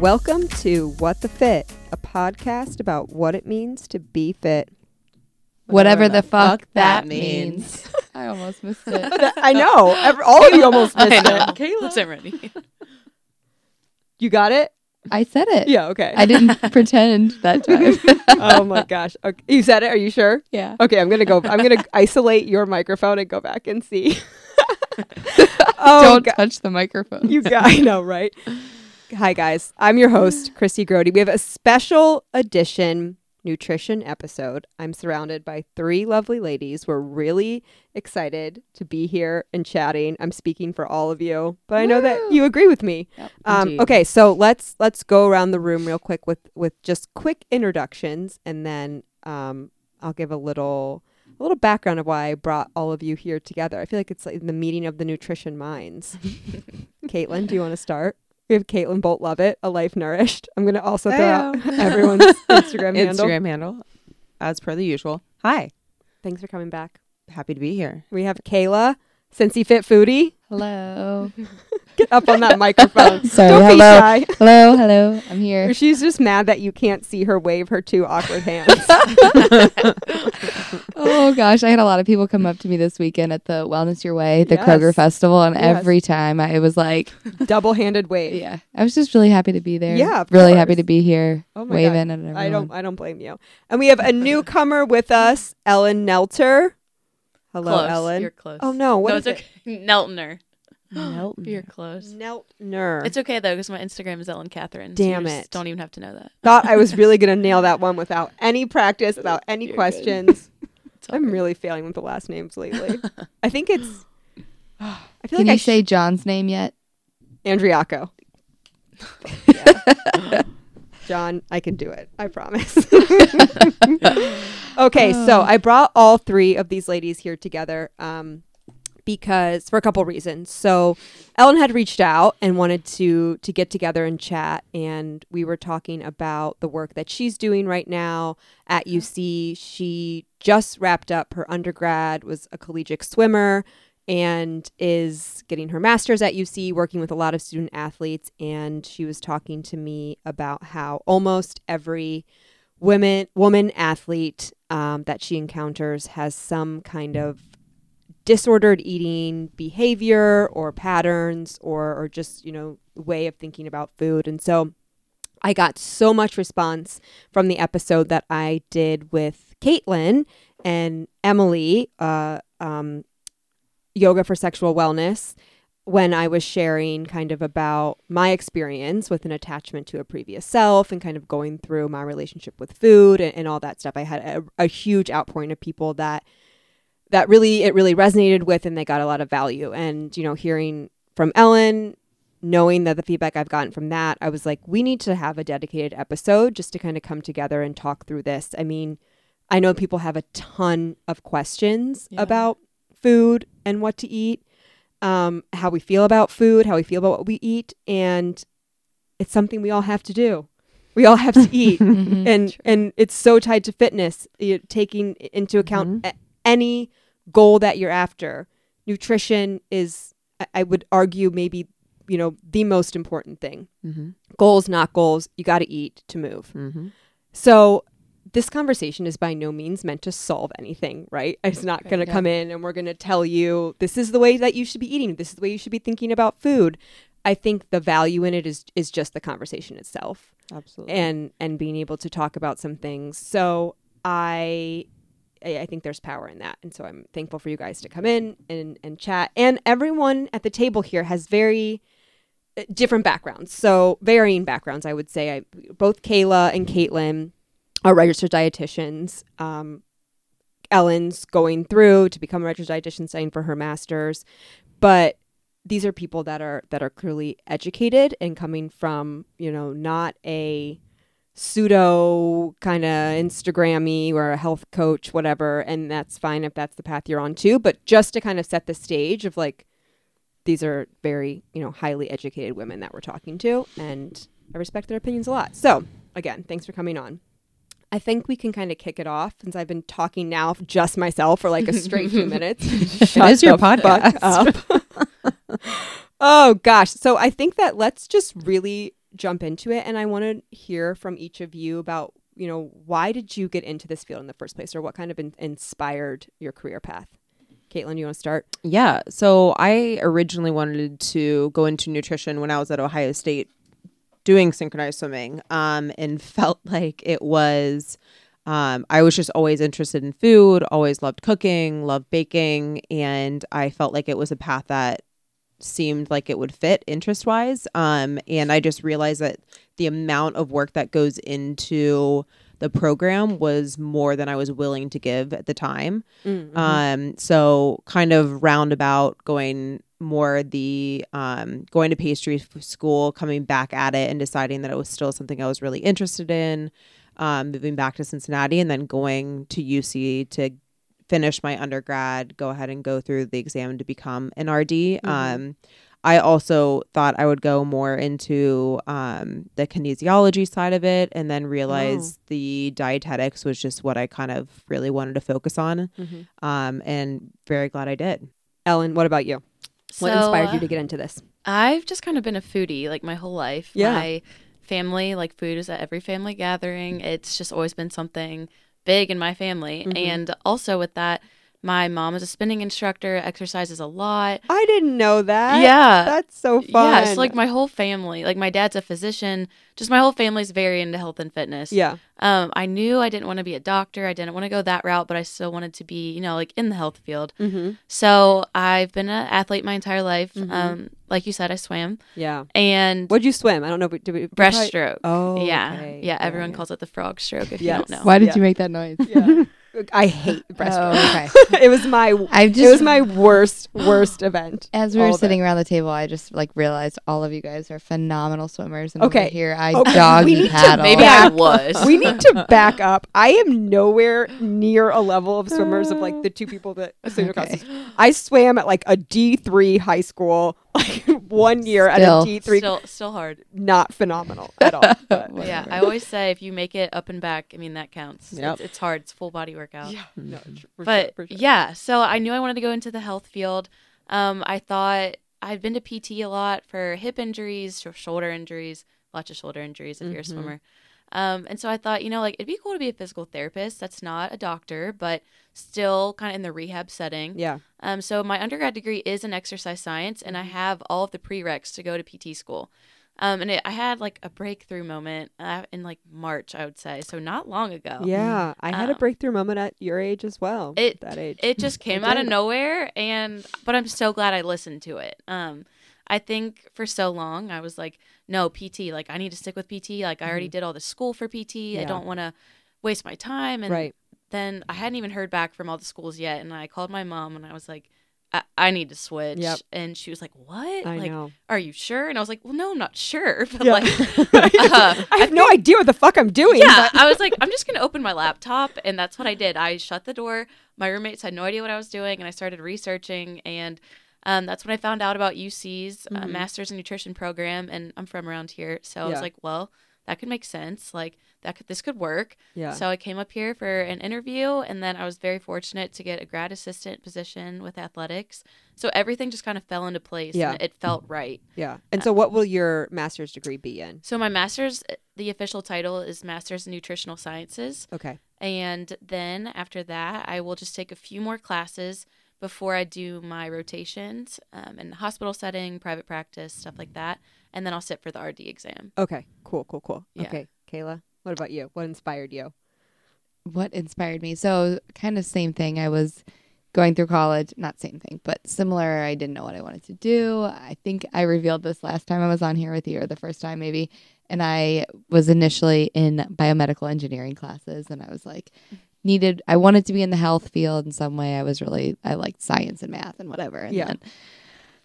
Welcome to What the Fit, a podcast about what it means to be fit. Whatever, the, fuck, that means. I almost missed it. I know. Every, all of you almost missed it. Kate wasn't ready. You got it? I said it. Yeah, okay. I didn't pretend that time. oh my gosh. Okay. You said it? Are you sure? yeah. Okay, I'm gonna go. I'm gonna isolate your microphone and go back and see. oh, Don't go- touch the microphone. you got I know, right? Hi guys, I'm your host, Christy Grody. We have a special edition nutrition episode. I'm surrounded by three lovely ladies. We're really excited to be here and chatting. I'm speaking for all of you, but I know that you agree with me. Yep, Um, okay, so let's let's go around the room real quick with with just quick introductions, and then um, I'll give a little a little background of why I brought all of you here together. I feel like it's like the meeting of the nutrition minds. Caitlin, do you want to start? We have Caitlin Bolt Lovett, a life nourished. I'm gonna also throw out everyone's Instagram handle. Instagram handle, as per the usual. Hi, Thanks for coming back. happy to be here. We have Kayla, Cincy Fit Foodie. Hello. Get up on that microphone. Sorry, Don't hello. be shy. Hello, hello. I'm here. She's just mad that you can't see her wave her two awkward hands. Oh gosh, I had a lot of people come up to me this weekend at the Wellness Your Way, the Yes. Kroger Festival, and Yes. every time I it was like, Double-handed wave. yeah, I was just really happy to be there. Yeah, really happy to be here, Oh my God. waving at everyone. I don't I don't blame you. And we have a newcomer with us, Ellen Nelter. Hello, close. Ellen. You're close. Oh no, what no, is it's okay. Neltner. Nelton. You're close. it? Neltner. It's okay though, because my Instagram is Ellen Catherine. Damn so you just it. Don't even have to know that. Thought I was really gonna nail that one without any practice, without any You're questions. I'm good. really failing with the last names lately. I think it's. I feel Can like I you say John's name yet? Andriaco. John, I can do it. I promise. okay, so I brought all three of these ladies here together um, because for a couple reasons. So Ellen had reached out and wanted to to get together and chat, and we were talking about the work that she's doing right now at UC. She just wrapped up her undergrad, was a collegiate swimmer, and is getting her master's at UC, working with a lot of student athletes. And she was talking to me about how almost every women woman athlete um, that she encounters has some kind of disordered eating behavior or patterns or or just you know way of thinking about food and so I got so much response from the episode that I did with Caitlin and Emily, uh, um, Yoga for Sexual Wellness, when I was sharing kind of about my experience with an attachment to a previous self and kind of going through my relationship with food and, and all that stuff. I had a, a huge outpouring of people that that really it really resonated with and they got a lot of value. And you know, hearing from Ellen knowing that the feedback I've gotten from that, I was like, we need to have a dedicated episode just to kind of come together and talk through this. I mean, I know people have a ton of questions Yeah. about food and what to eat, um, how we feel about food, how we feel about what we eat, and it's something we all have to do. We all have to eat, Mhm. and and it's so tied to fitness. You taking into account Mhm. a- any goal that you're after, nutrition is, I- I would argue, maybe you know the most important thing. Mm-hmm. Goals, not goals. You got to eat to move. Mm-hmm. So this conversation is by no means meant to solve anything, right? It's not going to yeah. come in and we're going to tell you this is the way that you should be eating. This is the way you should be thinking about food. I think the value in it is is just the conversation itself Absolutely. and and being able to talk about some things. So I I I think there's power in that. And so I'm thankful for you guys to come in and and chat. And everyone at the table here has very uh, different backgrounds. So varying backgrounds, I would say. I, both Kayla and Caitlin are registered dietitians. Um, Ellen's going through to become a registered dietitian, studying for her master's, but these are people that are that are clearly educated and coming from you know not a pseudo kind of Instagrammy or a health coach, whatever, and that's fine if that's the path you're on too. But just to kind of set the stage of like these are very you know highly educated women that we're talking to, and I respect their opinions a lot. So again, thanks for coming on. I think we can kind of kick it off since I've been talking now just myself for like a straight few minutes. Shut is your podcast. up. oh gosh. So I think that let's just really jump into it, and I want to hear from each of you about you know why did you get into this field in the first place, or what kind of in- inspired your career path. Caitlin, you want to start? Yeah. So I originally wanted to go into nutrition when I was at Ohio State doing synchronized swimming um, and felt like it was. Um, I was just always interested in food, always loved cooking, loved baking, and I felt like it was a path that seemed like it would fit interest wise. Um, and I just realized that the amount of work that goes into the program was more than I was willing to give at the time. Mm-hmm. Um, so kind of roundabout going more the um, going to pastry school, coming back at it and deciding that it was still something I was really interested in. Um, moving back to Cincinnati and then going to UC to finish my undergrad, go ahead and go through the exam to become an RD. Um, I also thought I would go more into um, the kinesiology side of it and then realized the dietetics was just what I kind of really wanted to focus on. Um, and very glad I did. Ellen, what about you? What inspired you uh, to get into this? I've just kind of been a foodie like my whole life. Yeah. My family, like food is at every family gathering. It's just always been something big in my family. Mm-hmm. And also with that, my mom is a spinning instructor, exercises a lot. I didn't know that. Yeah. that's so fun. Yeah, so like my whole family, like my dad's a physician, just my whole family's very into health and fitness. yeah, Um, I knew I didn't want to be a doctor. I didn't want to go that route, but I still wanted to be, you know, like in the health field. mm-hmm. So I've been an athlete my entire life. Mhm. Um, like you said, I swam yeah. and What'd you swim? I don't know. But did we, we probably- breaststroke. Oh, yeah, okay. yeah. Everyone yeah. calls it the frog stroke if Yes. you don't know. Why did Yeah. you make that noise? Yeah. I hate breaststroke. Oh, okay. it was my I've it was my worst worst event. as we were of sitting around the table, I just like realized all of you guys are phenomenal swimmers. And Okay. over here I Okay, we doggy need to paddle. Maybe I was. we need to back up. I am nowhere near a level of swimmers of like the two people that swim across. I swam at like a D three high school, like one year at a D three. still, still hard. Not phenomenal at all. But But yeah, I always say if you make it up and back, I mean that counts. Yep. It's, it's hard. It's full body workout. yeah, no, for but sure, for sure. yeah, so I knew I wanted to go into the health field. Um, I thought I'd been to PT a lot for hip injuries, shoulder injuries, lots of shoulder injuries if you're a Mhm. swimmer. Um, and so I thought, you know, like it'd be cool to be a physical therapist. That's not a doctor, but still kind of in the rehab setting. yeah, Um, so my undergrad degree is in exercise science, and I Mm-hmm. have all of the prereqs to go to PT school. Um, and it, I had like a breakthrough moment uh, in like March, I would say, so not long ago. yeah. I had a Um, breakthrough moment at your age as well. It- that age. It just came I out of nowhere, and but I'm so glad I listened to it. Um, I think for so long I was like, no PT, like I need to stick with PT. Like I already did all the school for PT. I Mm-hmm. Don't want to waste my time. And right. then I hadn't even heard back from all the schools yet, and I called my mom and I was like. I, I need to switch. Yep. And she was like, What? I like, know. are you sure? And I was like, Well, no, I'm not sure. But Yeah. like, uh, I have no idea what the fuck I'm doing. yeah, but- I was like, I'm just gonna open my laptop, and that's what I did. I shut the door. My roommates had no idea what I was doing, and I started researching, and um, that's when I found out about UC's uh, Mhm. Masters in Nutrition program, and I'm from around here, so I was like, well, that could make sense. Like that could this could work. yeah. So I came up here for an interview, and then I was very fortunate to get a grad assistant position with athletics. So everything just kind of fell into place, Yeah. and it felt right. yeah. And so, what will your master's degree be in? So my master's, the official title is Master's in Nutritional Sciences. Okay. And then after that, I will just take a few more classes before I do my rotations um, in hospital setting, private practice, stuff like that. And then I'll sit for the RD exam. Okay. Cool. Cool. Cool. Yeah. Okay. Kayla, what about you? What inspired you? what inspired me? So kind of same thing. I was going through college, not same thing, but similar. I didn't know what I wanted to do. I think I revealed this last time I was on here with you, or the first time maybe. And I was initially in biomedical engineering classes, and I was like, needed. I wanted to be in the health field in some way. I was really I liked science and math and whatever. And Yeah. then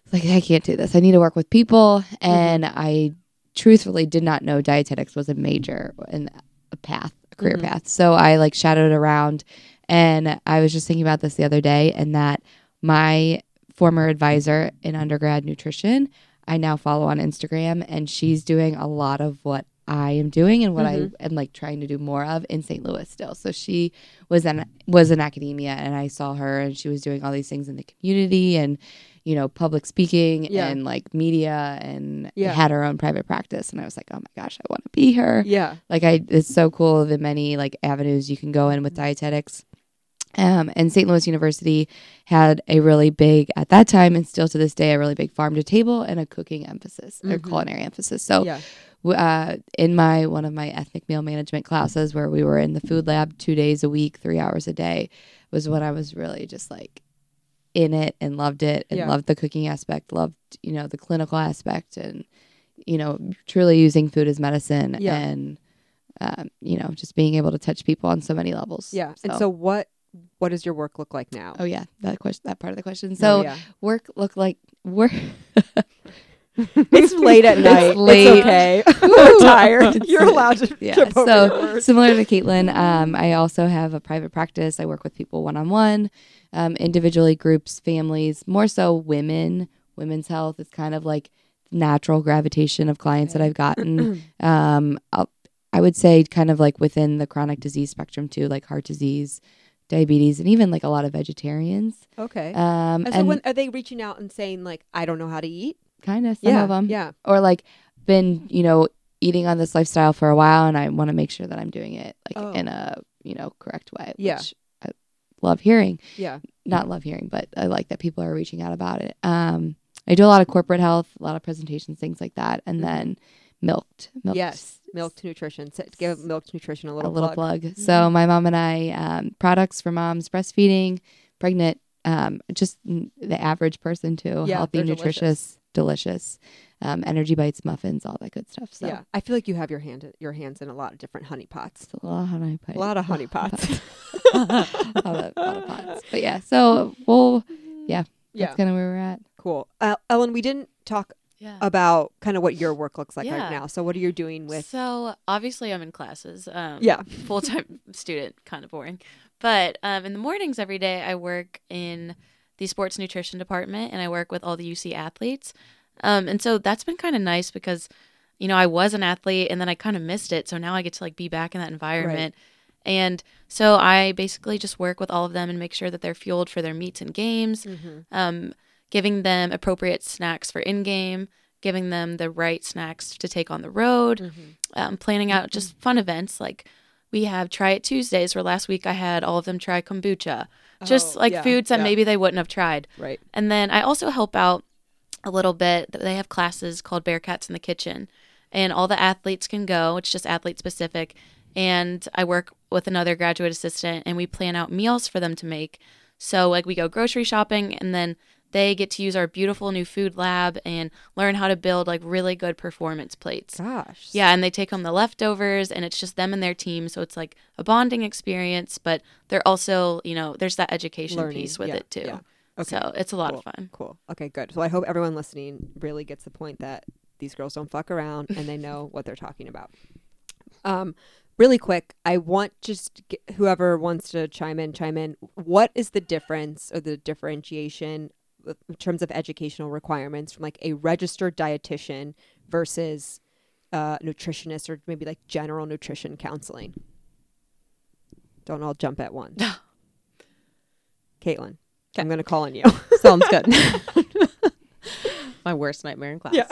it's like I can't do this. I need to work with people, and I truthfully did not know dietetics was a major and a path, a career Mhm. path. So I like shadowed around, and I was just thinking about this the other day, and that my former advisor in undergrad nutrition, I now follow on Instagram, and she's doing a lot of what I am doing and what Mhm. I am like trying to do more of in St. Louis still. So she was in was in academia, and I saw her, and she was doing all these things in the community, and you know, public speaking Yeah. and like media and Yeah. had her own private practice. And I was like, oh my gosh, I want to be her. Yeah. Like I, it's so cool the many like avenues you can go in with dietetics. Um, and St. Louis University had a really big, at that time and still to this day, a really big farm to table and a cooking emphasis or Mhm. culinary emphasis. So, yeah. Uh, in my one of my ethnic meal management classes, where we were in the food lab two days a week, three hours a day, was when I was really just like in it and loved it and Yeah. loved the cooking aspect, loved you know the clinical aspect, and you know truly using food as medicine Yeah. and um, you know just being able to touch people on so many levels. Yeah. And so what what does your work look like now? Oh yeah, that question, that part of the question. Oh, So yeah. work look like work. it's late at night. It's, late. okay. We're tired. You're allowed to yeah. So similar to Caitlin, um, I also have a private practice. I work with people one on one, individually, groups, families. More so, women. Women's health is kind of like natural gravitation of clients that I've gotten. um, I'll, I would say kind of like within the chronic disease spectrum too, like heart disease, diabetes, and even like a lot of vegetarians. Okay. Um, and so when are they reaching out and saying like I don't know how to eat? Kind of some yeah. of them. Yeah. or like been you know eating on this lifestyle for a while and i want to make sure that i'm doing it like Oh. in a you know correct way Yeah. which i love hearing Yeah. not love hearing but i like that people are reaching out about it um i do a lot of corporate health a lot of presentations things like that and Mhm. then milked milked Yes. Milk to nutrition. S- Give milk to nutrition a little a little, plug. plug, so my mom and i um products for moms breastfeeding pregnant um just the average person too Yeah, healthy nutritious delicious um energy bites muffins all that good stuff so Yeah. I feel like you have your hand your hands in a lot of different honey pots. A lot of honey A lot of honey pots. a lot of, a lot of pots. But yeah, so we'll yeah. that's kind of where we're at. Cool. Uh, Ellen, we didn't talk Yeah. about kind of what your work looks like Yeah. right now. So what are you doing with So obviously I'm in classes. Um, Yeah. full time student, kind of boring. But um, in the mornings every day, I work in the sports nutrition department, and I work with all the UC athletes. Um, and so that's been kind of nice because, you know, I was an athlete, and then I kind of missed it. So now I get to like be back in that environment. And so I basically just work with all of them and make sure that they're fueled for their meets and games Mhm. um, giving them appropriate snacks for in game, giving them the right snacks to take on the road, Mhm. um, planning out just fun events like we have Try It Tuesdays, where last week I had all of them try kombucha, just Oh, like yeah, foods that yeah. maybe they wouldn't have tried. Right. And then I also help out a little bit. They have classes called Bearcats in the Kitchen, and all the athletes can go. It's just athlete specific. And I work with another graduate assistant, and we plan out meals for them to make. So, like, we go grocery shopping, and then they get to use our beautiful new food lab and learn how to build like really good performance plates. Gosh. Yeah, and they take home the leftovers, and it's just them and their team. So it's like a bonding experience, but they're also, you know, there's that education Learning. piece with Yeah, it too. yeah. Okay. So it's a lot Cool. of fun. Cool. Okay, good. So I hope everyone listening really gets the point that these girls don't fuck around and they know what they're talking about. Um, really quick, I want just whoever wants to chime in, chime in. What is the difference or the differentiation in terms of educational requirements from like a registered dietitian versus uh, nutritionist or maybe like general nutrition counseling? Don't all jump at once. Caitlin, I'm going to call on you. Sounds good. My worst nightmare in class. Yeah.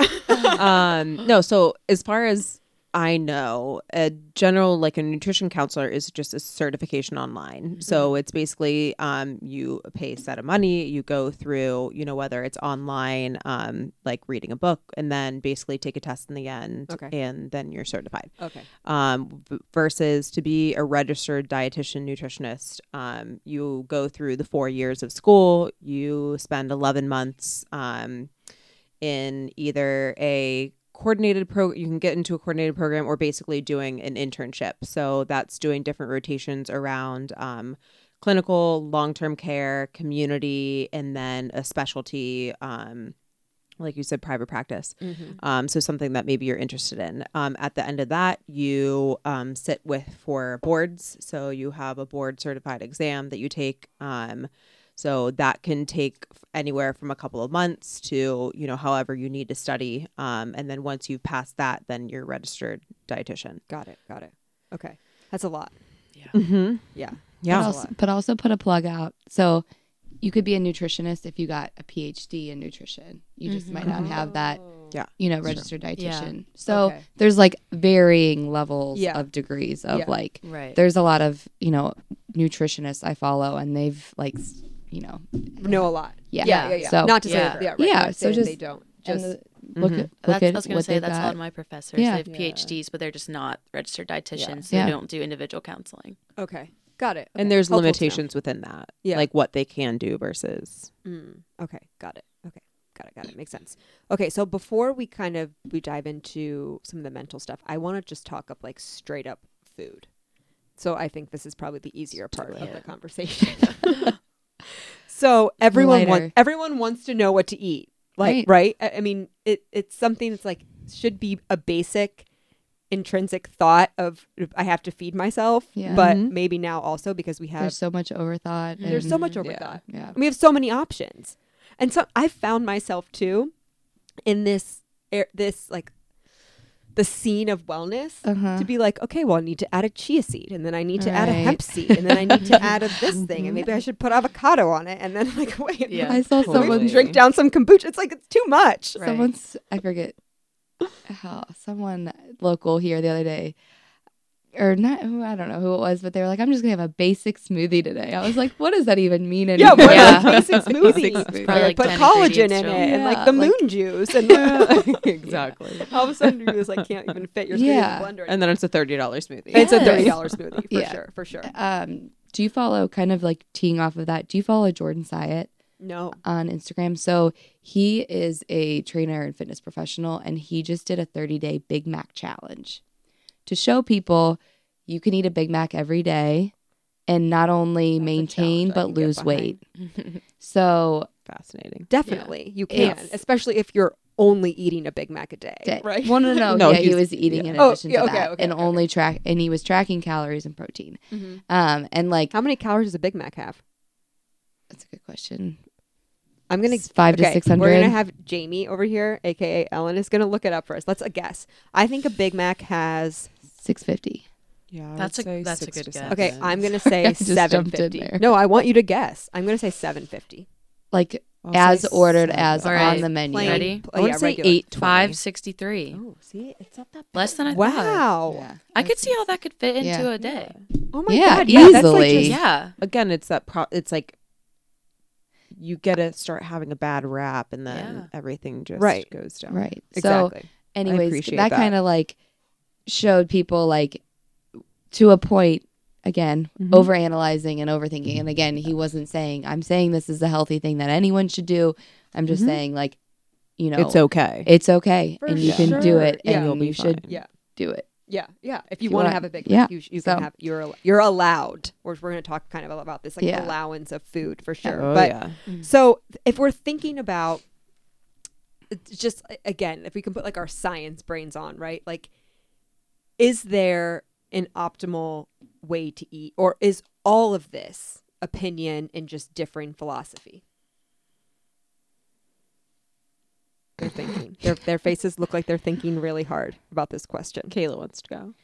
um, no, so as far as I know, a general like a nutrition counselor is just a certification online. So it's basically um, you pay a set of money, you go through, you know, whether it's online, um, like reading a book, and then basically take a test in the end, Okay. and then you're certified okay. um, versus to be a registered dietitian nutritionist um, you go through the four years of school you spend 11 months um, in either a coordinated pro you can get into a coordinated program or basically doing an internship so that's doing different rotations around um, clinical long-term care community and then a specialty um, like you said private practice Mm-hmm. um, so something that maybe you're interested in. Um, at the end of that, you um, sit with for boards. So you have a board certified exam that you take. So that can take anywhere from a couple of months to you know however you need to study. Um, and then once you've passed that, then you're registered dietitian. Got it. Got it. Okay. That's a lot. Yeah. Mm-hmm. Yeah. Yeah. That's a also, but also put a plug out. So you could be a nutritionist if you got a PhD in nutrition. You just might not have that, Yeah. you know, Sure. registered Yeah. dietitian. So Okay. there's like varying levels Yeah. of degrees of Yeah. like Right. there's a lot of, you know, nutritionists I follow and they've like, s- you know, know a lot. Yeah. yeah, yeah. yeah. So- not to say Yeah. that, yeah, right, Yeah, not so say that just- they don't. and Just the- look Mhm. at look That's, at I was going what to say they've that's a lot got. of my professors. Yeah. They have Yeah. PhDs, but they're just not registered dietitians. Yeah. They don't do individual counseling. okay, got it. And there's Helpful limitations within that. Yeah. Like what they can do versus Mm, okay, got it. Okay, got it. Got it. Makes sense. Okay, so before we kind of we dive into some of the mental stuff, I want to just talk up like straight up food. So I think this is probably the easier part of the conversation. so everyone Lighter. wants everyone wants to know what to eat. Like right? I, I mean, it it's something that's like should be a basic intrinsic thought of I have to feed myself, Yeah. but Mhm. maybe now also because we have There's so much overthought. there's so much overthought. Yeah. We have so many options, and so I found myself too in this air, this like the scene of wellness Uh-huh. to be like, okay, well, I need to add a chia seed, and then I need to add a hemp seed, and then I need to add a this thing, and maybe I should put avocado on it, and then like wait, Yeah. I saw Totally. someone someone drink down some kombucha. It's like it's too much. Right. Someone's I forget how someone local here the other day, or not who I don't know who it was, but they were like, "I'm just gonna have a basic smoothie today." I was like, "What does that even mean?" Yeah, Anymore? what Yeah. is basic smoothie? Basic Like, smoothie. Probably like put collagen in it, from- and like the like- moon juice, and exactly. all of a sudden you just like can't even fit your smoothie Yeah. in the blender. And then it's a thirty dollars smoothie. it's a thirty dollars smoothie for Yeah. sure, for sure. Um, do you follow kind of like teeing off of that? Do you follow Jordan Syatt No, on Instagram? So he is a trainer and fitness professional, and he just did a 30 day Big Mac challenge to show people you can eat a Big Mac every day and not only That's maintain but lose weight. So Fascinating. definitely you can, It's- especially if you're only eating a Big Mac a day, day. right? Well, no, no, No, yeah, he was eating yeah. in Oh, addition yeah, to okay, that, okay, and okay, only track, and he was tracking calories and protein. Mhm. Um, and like How many calories does a Big Mac have? that's a good question. I'm gonna It's five to six hundred. We're gonna have Jamie over here, aka Ellen, is gonna look it up for us. Let's a guess. I think a Big Mac has. six fifty. Yeah, I That's a- say that's a good to guess. Okay, I'm gonna say I just seven jumped in fifty. there. No, I want you to guess. I'm gonna say seven fifty. Like I'll as ordered seven. as All on the menu. Plain- Ready? pl- I would yeah, say regular. eight Five sixty three. Oh, see, it's not that Less than I thought. Wow. Yeah. I could see how that could fit into Yeah. a day. Oh my Yeah, god. Yeah, that's like easily. just, Yeah. Again, it's that. Pro- it's like you get to start having a bad rap, and then Yeah. everything just Right. goes down. Right. So exactly. anyways, that, that. kind of like showed people like to a point again Mhm. over analyzing and overthinking and again he wasn't saying i'm saying this is a healthy thing that anyone should do i'm just Mhm. saying like you know It's okay. it's okay For and you can do it Yeah. and You'll be you should. Yeah. do it Yeah, yeah. If you, you want to have a big yeah. Mac, you, you So- can have. You're you're allowed. Or we're going to talk kind of about this like Yeah. allowance of food for sure. Oh but yeah. Mm-hmm. So if we're thinking about it's just again, if we can put like our science brains on, right? Like, is there an optimal way to eat, or is all of this opinion and just differing philosophy? They're thinking. their their faces look like they're thinking really hard about this question. Kayla wants to go.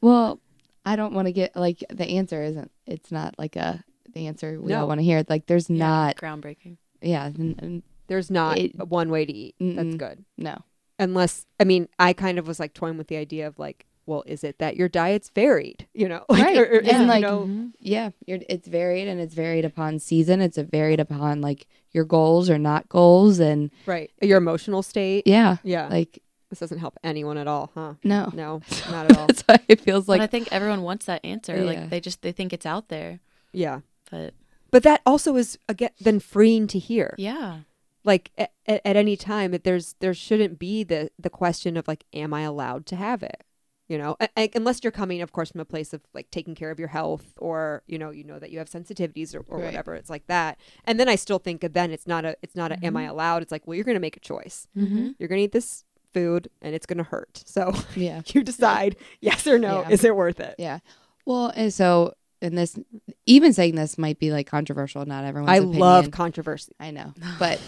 well i don't want to get like the answer isn't it's not like a the answer we No. all want to hear like there's Yeah. not groundbreaking. yeah n- n- There's not It- one way to eat. That's good. no Unless, I mean, I kind of was like toying with the idea of like, well, is it that your diet's varied? You know, like, Right. or- or And, it, like, you know, Mhm. Yeah, you're, it's varied and it's varied upon season. It's varied upon like your goals or not goals, and right, your emotional state. yeah, Yeah, like this doesn't help anyone at all, huh? no, No, not at all. That's why it feels but I think everyone wants that answer. Yeah. Like they just they think it's out there. Yeah, But but that also is again then freeing to hear. yeah. Like at, at, at any time, that there's there shouldn't be the the question of like, am I allowed to have it? You know, a- unless you're coming, of course, from a place of like taking care of your health, or you know, you know that you have sensitivities or, or Right. whatever. It's like that, and then I still think then it's not a it's not a am I Mm-hmm. allowed? It's like, well, you're gonna make a choice. Mm-hmm. You're gonna eat this food, and it's gonna hurt. So yeah, you decide yes or no. Yeah. Is it worth it? yeah. Well, and so and this even saying this might be like controversial. Not everyone I opinion. love controversy. I know, but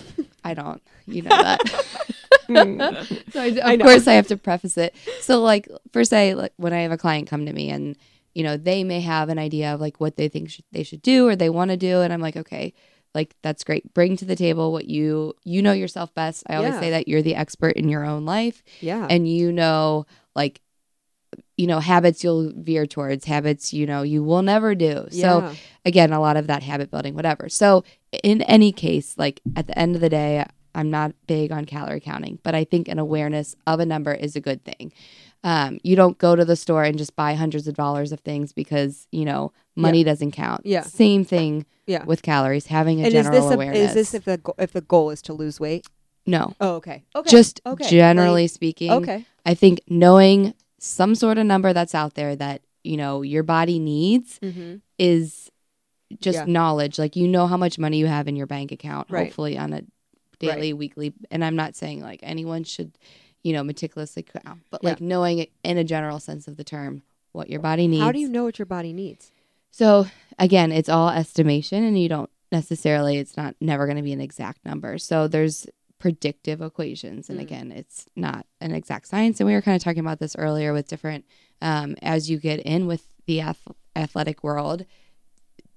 I don't. You know that. so I, of I know. course I have to preface it. So like for say like when I have a client come to me and you know they may have an idea of like what they think sh- they should do or they want to do and I'm like okay like that's great. Bring to the table what you you know yourself best. I always Yeah. say that you're the expert in your own life Yeah. and you know like you know habits you'll veer towards habits you know you will never do so again a lot of that habit building whatever so in any case like at the end of the day i'm not big on calorie counting but i think an awareness of a number is a good thing um, you don't go to the store and just buy hundreds of dollars of things because you know money doesn't count Yeah. same thing Yeah. with calories having a and is general this a, awareness is this if the go- if the goal is to lose weight? no Oh, okay. Okay. just okay. generally speaking okay. I think knowing some sort of number that's out there that you know your body needs Mm-hmm. is just Yeah. knowledge. Like you know how much money you have in your bank account, Right. hopefully on a daily, weekly. And I'm not saying like anyone should, you know, meticulously count, but Yeah. like knowing it in a general sense of the term what your body needs. How do you know what your body needs? So again, it's all estimation, and you don't necessarily. It's not never going to be an exact number. So there's predictive equations, and Mm. again, it's not an exact science. And we were kind of talking about this earlier with different. Um, as you get in with the ath- athletic world,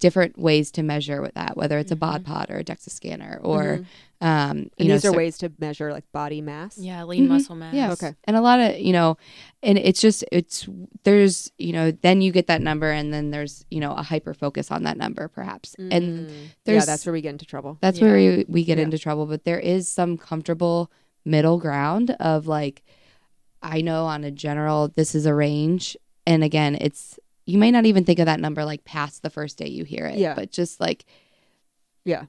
different ways to measure with that, whether it's a bod pod or a DEXA scanner, or Mhm. um, you And know, these are cer- ways to measure like body mass. Yeah, lean Mhm. muscle mass. Yes. Okay. And a lot of, you know, and it's just, it's, there's, you know, then you get that number and then there's, you know, a hyper focus on that number perhaps. And Mm. yeah, that's where we get into trouble. that's Yeah. where we, we get Yeah. into trouble. But there is some comfortable middle ground of like, I know on a general, this is a range. And again, it's, you may not even think of that number like past the first day you hear it. Yeah. But just like Yeah.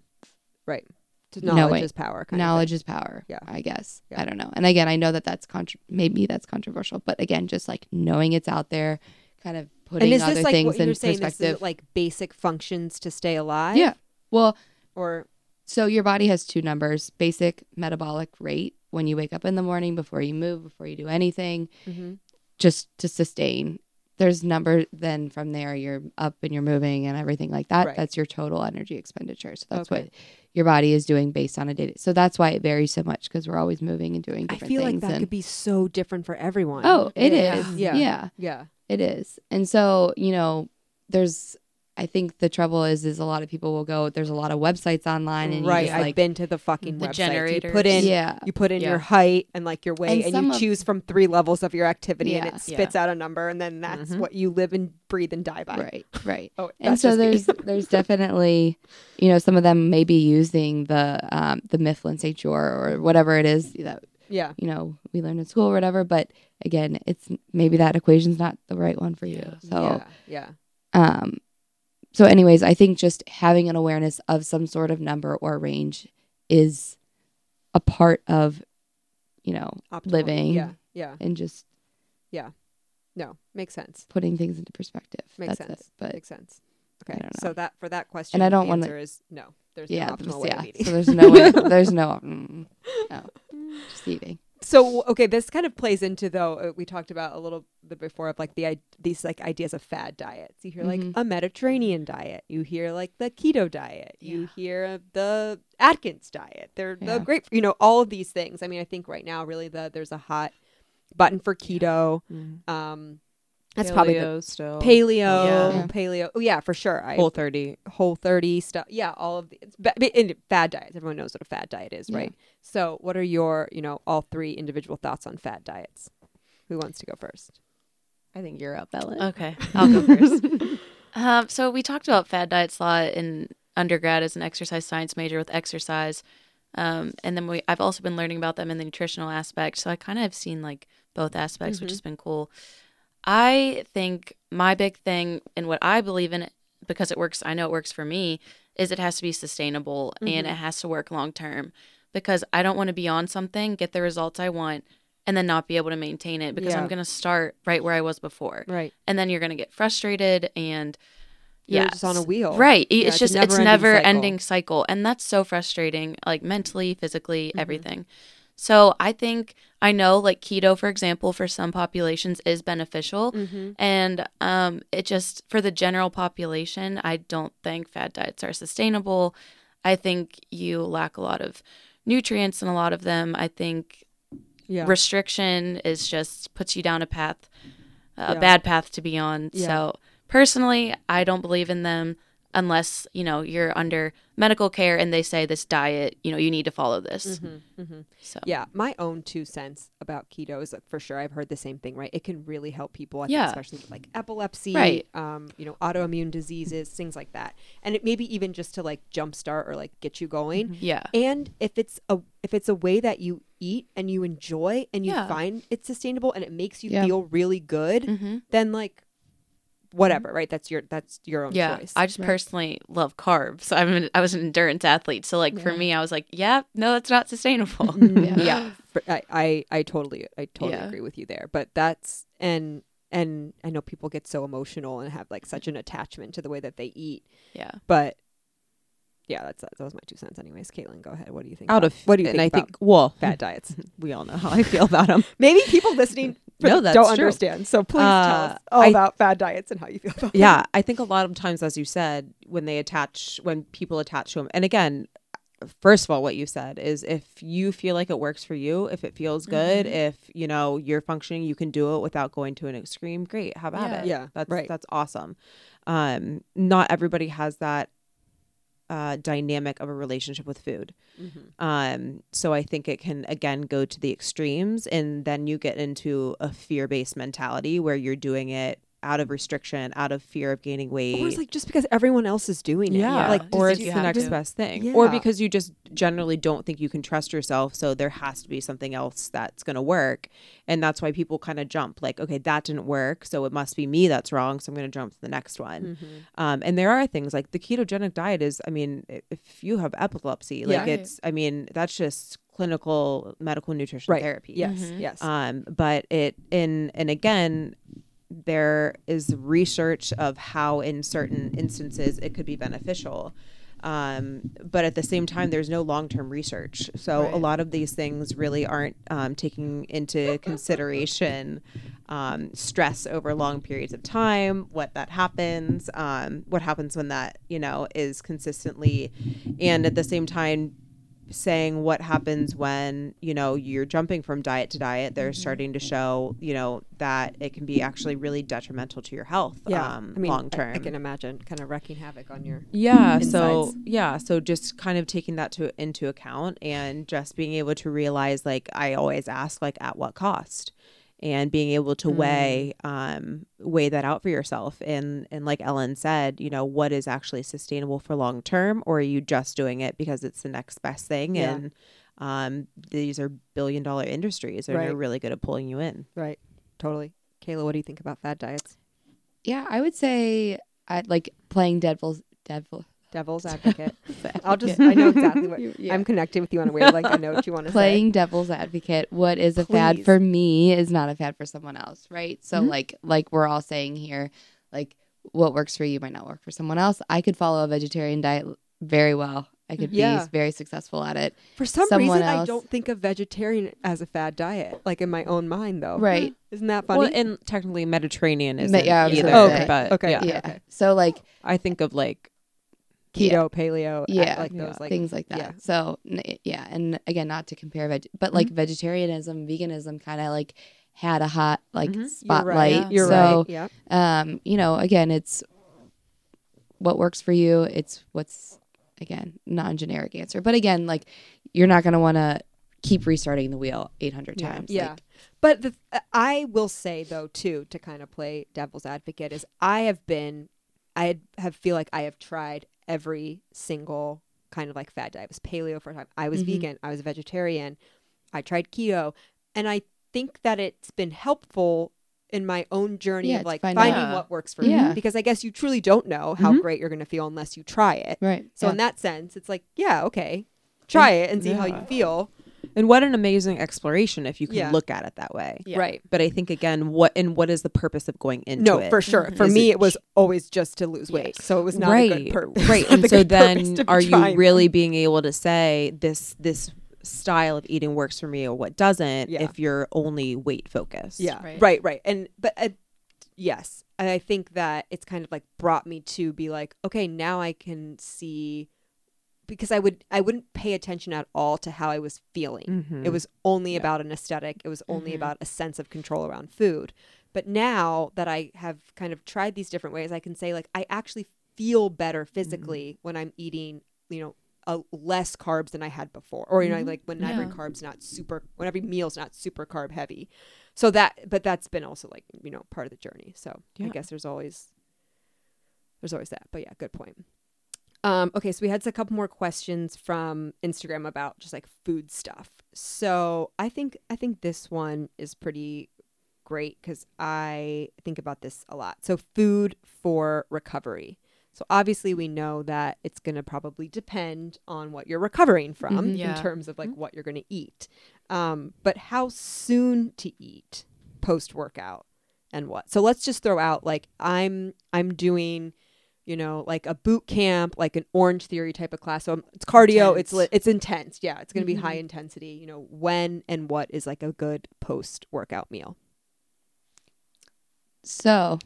Right. Just No, knowledge wait. is power. Kind knowledge is power. Yeah. I guess. Yeah. I don't know. And again, I know that that's contr maybe that's controversial, but again, just like knowing it's out there, kind of putting And is other this like things in were saying? This perspective. is like basic functions to stay alive. yeah. Well, Or so your body has two numbers: basic metabolic rate when you wake up in the morning, before you move, before you do anything, Mhm. just to sustain. There's number. Then from there, you're up and you're moving and everything like that. Right. That's your total energy expenditure. So that's Okay. what your body is doing based on a day. So that's why it varies so much because we're always moving and doing I different feel like that and, could be so different for everyone. Oh, it Yeah. is. Yeah. Yeah. yeah. it is. And so, you know, there's I think the trouble is is a lot of people will go there's a lot of websites online and you right. just, I've been to the fucking The website. You put in yeah. you put in Yeah. your height and like your weight And and, you of- choose from three levels of your activity and it spits out a number and then that's Mhm. what you live and breathe and die by. Right, right. Oh, and so just me. there's there's definitely you know some of them may be using the um the Mifflin St. Jeor or whatever it is that yeah. you know we learned in school or whatever but again it's maybe that equation's not the right one for you So Yeah. so yeah. um so anyways i think just having an awareness of some sort of number or range is a part of you know Optimal. living Yeah. Yeah. and just yeah No, makes sense. putting things into perspective Makes that's sense. it but makes sense. Okay. So that for that question, and I don't wanna- answer is no. There's yeah no optimal way yeah of eating. so there's no way there's no mm, no just eating So okay, this kind of plays into though uh, we talked about a little bit before of like the these like ideas of fad diets. You hear like Mhm. a Mediterranean diet. You hear like the keto diet. You hear uh, the Atkins diet. They're Yeah. the great. You know all of these things. I mean, I think right now really the there's a hot button for keto. Um, that's probably the Paleo still paleo, Yeah. paleo. Oh yeah, for sure. I whole thirty. whole 30 stuff yeah all of the it's ba- ba- fad diets everyone knows what a fad diet is Yeah. right so what are your you know all three individual thoughts on fad diets who wants to go first I think you're up, Ellen. Okay, I'll go first. um, so we talked about fad diets a lot in undergrad as an exercise science major with exercise, um, and then we I've also been learning about them in the nutritional aspect. So I kind of have seen like both aspects, which Mhm. has been cool. I think my big thing and what I believe in because it works, I know it works for me, is it has to be sustainable and Mhm. it has to work long term because I don't want to be on something, get the results I want, and then not be able to maintain it because Yeah. I'm going to start right where I was before right and then you're going to get frustrated and you're yeah just on a wheel right Yeah, it's it's just it's never-ending never cycle. ending cycle and that's so frustrating like mentally physically Mhm. everything so i think i know like keto for example for some populations is beneficial mm-hmm. and um it just for the general population i don't think fad diets are sustainable i think you lack a lot of nutrients in a lot of them i think yeah restriction is just puts you down a path a Yeah. bad path to be on Yeah. so personally i don't believe in them unless you know you're under medical care and they say this diet you know you need to follow this mm-hmm, mm-hmm. so Yeah, my own two cents about keto is that for sure I've heard the same thing, right? It can really help people, I think, Yeah. especially with like epilepsy, Right. um, you know, autoimmune diseases, things like that. And it maybe even just to like jumpstart or like get you going. yeah And if it's a if it's a way that you eat and you enjoy and you Yeah. find it's sustainable and it makes you Yeah. feel really good, hmm then like whatever, right? That's your that's your own yeah choice. i just Right. personally love carbs i'm an, i was an endurance athlete so like for me i was like yeah no that's not sustainable Yeah. yeah, for- I, I I totally I totally Yeah. agree with you there. But that's and and I know people get so emotional and have like such an attachment to the way that they eat. yeah But yeah, that's that was my two cents. Anyways, Caitlin, go ahead. What do you think? Out about- of what do you and think I think well, fat diets? we all know how I feel about them. Maybe people listening No, that's don't true. understand. So please tell Uh, us all I- about fad diets and how you feel about them. yeah, I think a lot of times, as you said, when they attach, when people attach to them, and again, first of all, what you said is if you feel like it works for you, if it feels good, Mm-hmm. if you know you're functioning, you can do it without going to an extreme. Great, have at Yeah. it. Yeah, that's right. that's awesome. Um, not everybody has that uh, dynamic of a relationship with food. Mhm. Um, so I think it can again go to the extremes, and then you get into a fear based mentality where you're doing it out of restriction, out of fear of gaining weight. Or it's like just because everyone else is doing it. yeah, like or it's the next to. best thing, or because you just generally don't think you can trust yourself, so there has to be something else that's going to work, and that's why people kind of jump like, okay, that didn't work, so it must be me that's wrong, so I'm going to jump to the next one. Mhm. Um, and there are things like the ketogenic diet is, I mean, if you have epilepsy, like Yeah. it's, I mean, that's just clinical medical nutrition Right. therapy. Yes. Mhm. Yes. Um, but it in and again, there is research of how in certain instances it could be beneficial. Um, but at the same time, there's no long term research. So a lot of these things really aren't um, taking into consideration um, stress over long periods of time, what that happens, um, what happens when that, you know, is consistently, and at the same time, saying what happens when you know you're jumping from diet to diet they're starting to show you know that it can be actually really detrimental to your health yeah. um I mean, long term I, can imagine kind of wrecking havoc on your. yeah so yeah so just kind of taking that to into account and just being able to realize like i always ask like at what cost and being able to weigh um weigh that out for yourself and and like ellen said you know what is actually sustainable for long term or are you just doing it because it's the next best thing Yeah. and um these are billion dollar industries and they're really good at pulling you in Right. Totally. Kayla, what do you think about fad diets? Yeah, I would say I like playing devil's devil. Devil's advocate. I'll just. I know exactly what. Yeah. I'm connected with you on a wavelength. I know what you want to say. playing devil's advocate what is a fad for me is not a fad for someone else right so Mhm. like like we're all saying here like what works for you might not work for someone else i could follow a vegetarian diet very well i could Yeah. be very successful at it For some someone reason, I don't think of vegetarian as a fad diet, like in my own mind, though. right Isn't that funny? well and technically mediterranean is yeah, I was either gonna say. but Okay. yeah, yeah, okay. so like i think of like Keto, paleo, Yeah. like Yeah. those, like things like that yeah. so yeah and again not to compare veg but like vegetarianism veganism kind of like had a hot like Mhm. You're You're spotlight right. You're so right. Yep. um you know again it's what works for you it's what's again non-generic answer but again like you're not going to want to keep restarting the wheel 800 Yeah. times Yeah. like, But the, uh, I will say though too to kind of play devil's advocate is I have been I have feel like I have tried every single kind of like fad diet. I was paleo for a time. I was Mhm. vegan. I was a vegetarian. I tried keto, and I think that it's been helpful in my own journey Yeah, of like find finding out. what works for Yeah. me. Because I guess you truly don't know how Mhm. great you're going to feel unless you try it. right So yeah. in that sense, it's like, yeah, okay, try it and see how you feel. And what an amazing exploration if you can Yeah. look at it that way Yeah. Right. but i think again what and what is the purpose of going into No, it no for sure. For Is me, it it was always just to lose weight, Yes. so it was not right, a good pur- right. And so then, are you really them. being able to say this this style of eating works for me or what doesn't Yeah. if you're only weight focused? Yeah, Right. right, right, And but uh, yes, and I think that it's kind of like brought me to be like, okay, now I can see because I would I wouldn't pay attention at all to how I was feeling. Mhm. It was only Yeah. about an aesthetic. It was only Mhm. about a sense of control around food. But now that I have kind of tried these different ways, I can say like I actually feel better physically when I'm eating, you know, a less carbs than I had before, or you know, Mhm. like when every Yeah. carb's not super, when every meal's not super carb heavy. So that, but that's been also like you know part of the journey. So I guess there's always there's always that. But yeah, good point. Um, okay, so we had a couple more questions from Instagram about just like food stuff. So I think I think this one is pretty great because I think about this a lot. So food for recovery. So obviously we know that it's going to probably depend on what you're recovering from Mhm. in terms of like what you're going to eat. Um, but how soon to eat post workout and what? So let's just throw out like I'm I'm doing you know, like a boot camp, like an Orangetheory type of class. So it's cardio. It's li- it's intense. Yeah, it's going to be Mhm. high intensity. You know, when and what is like a good post workout meal? So,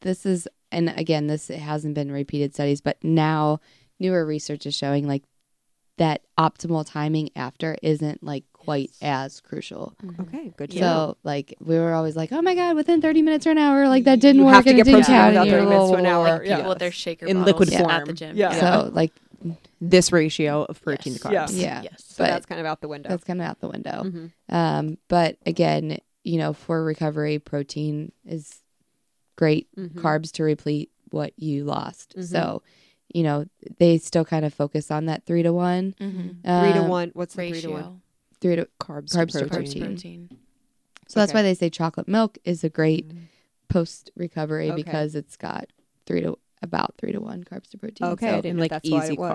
this is, and again, this hasn't been repeated studies, but now newer research is showing like that optimal timing after isn't like quite as crucial. Okay, good to So, know. like, we were always like, oh my God, within 30 minutes or an hour, like that didn't You work have to get it didn't protein count. without 30 minutes to an blah, blah, hour. Like people yeah. with their shaker In bottles liquid at the gym. Yeah. So, like, This ratio of protein Yes. to Yeah. carbs. yeah. Yes. So but- that's kind of out the window. That's kind of out the window. Mhm. Um, but again, you know, for recovery, protein is great Mhm. carbs to replete what you lost. Mhm. So, you know, they still kind of focus on that three to one. Mm-hmm. Three to Um, one. What's the three to one? Ratio. Three to Carbs, Carbs to to protein. protein. Protein. so that's Okay. why they say chocolate milk is a great Mm. post recovery Okay. because it's got three to about three to one carbs to protein. Okay, So, And like that's why easy it was.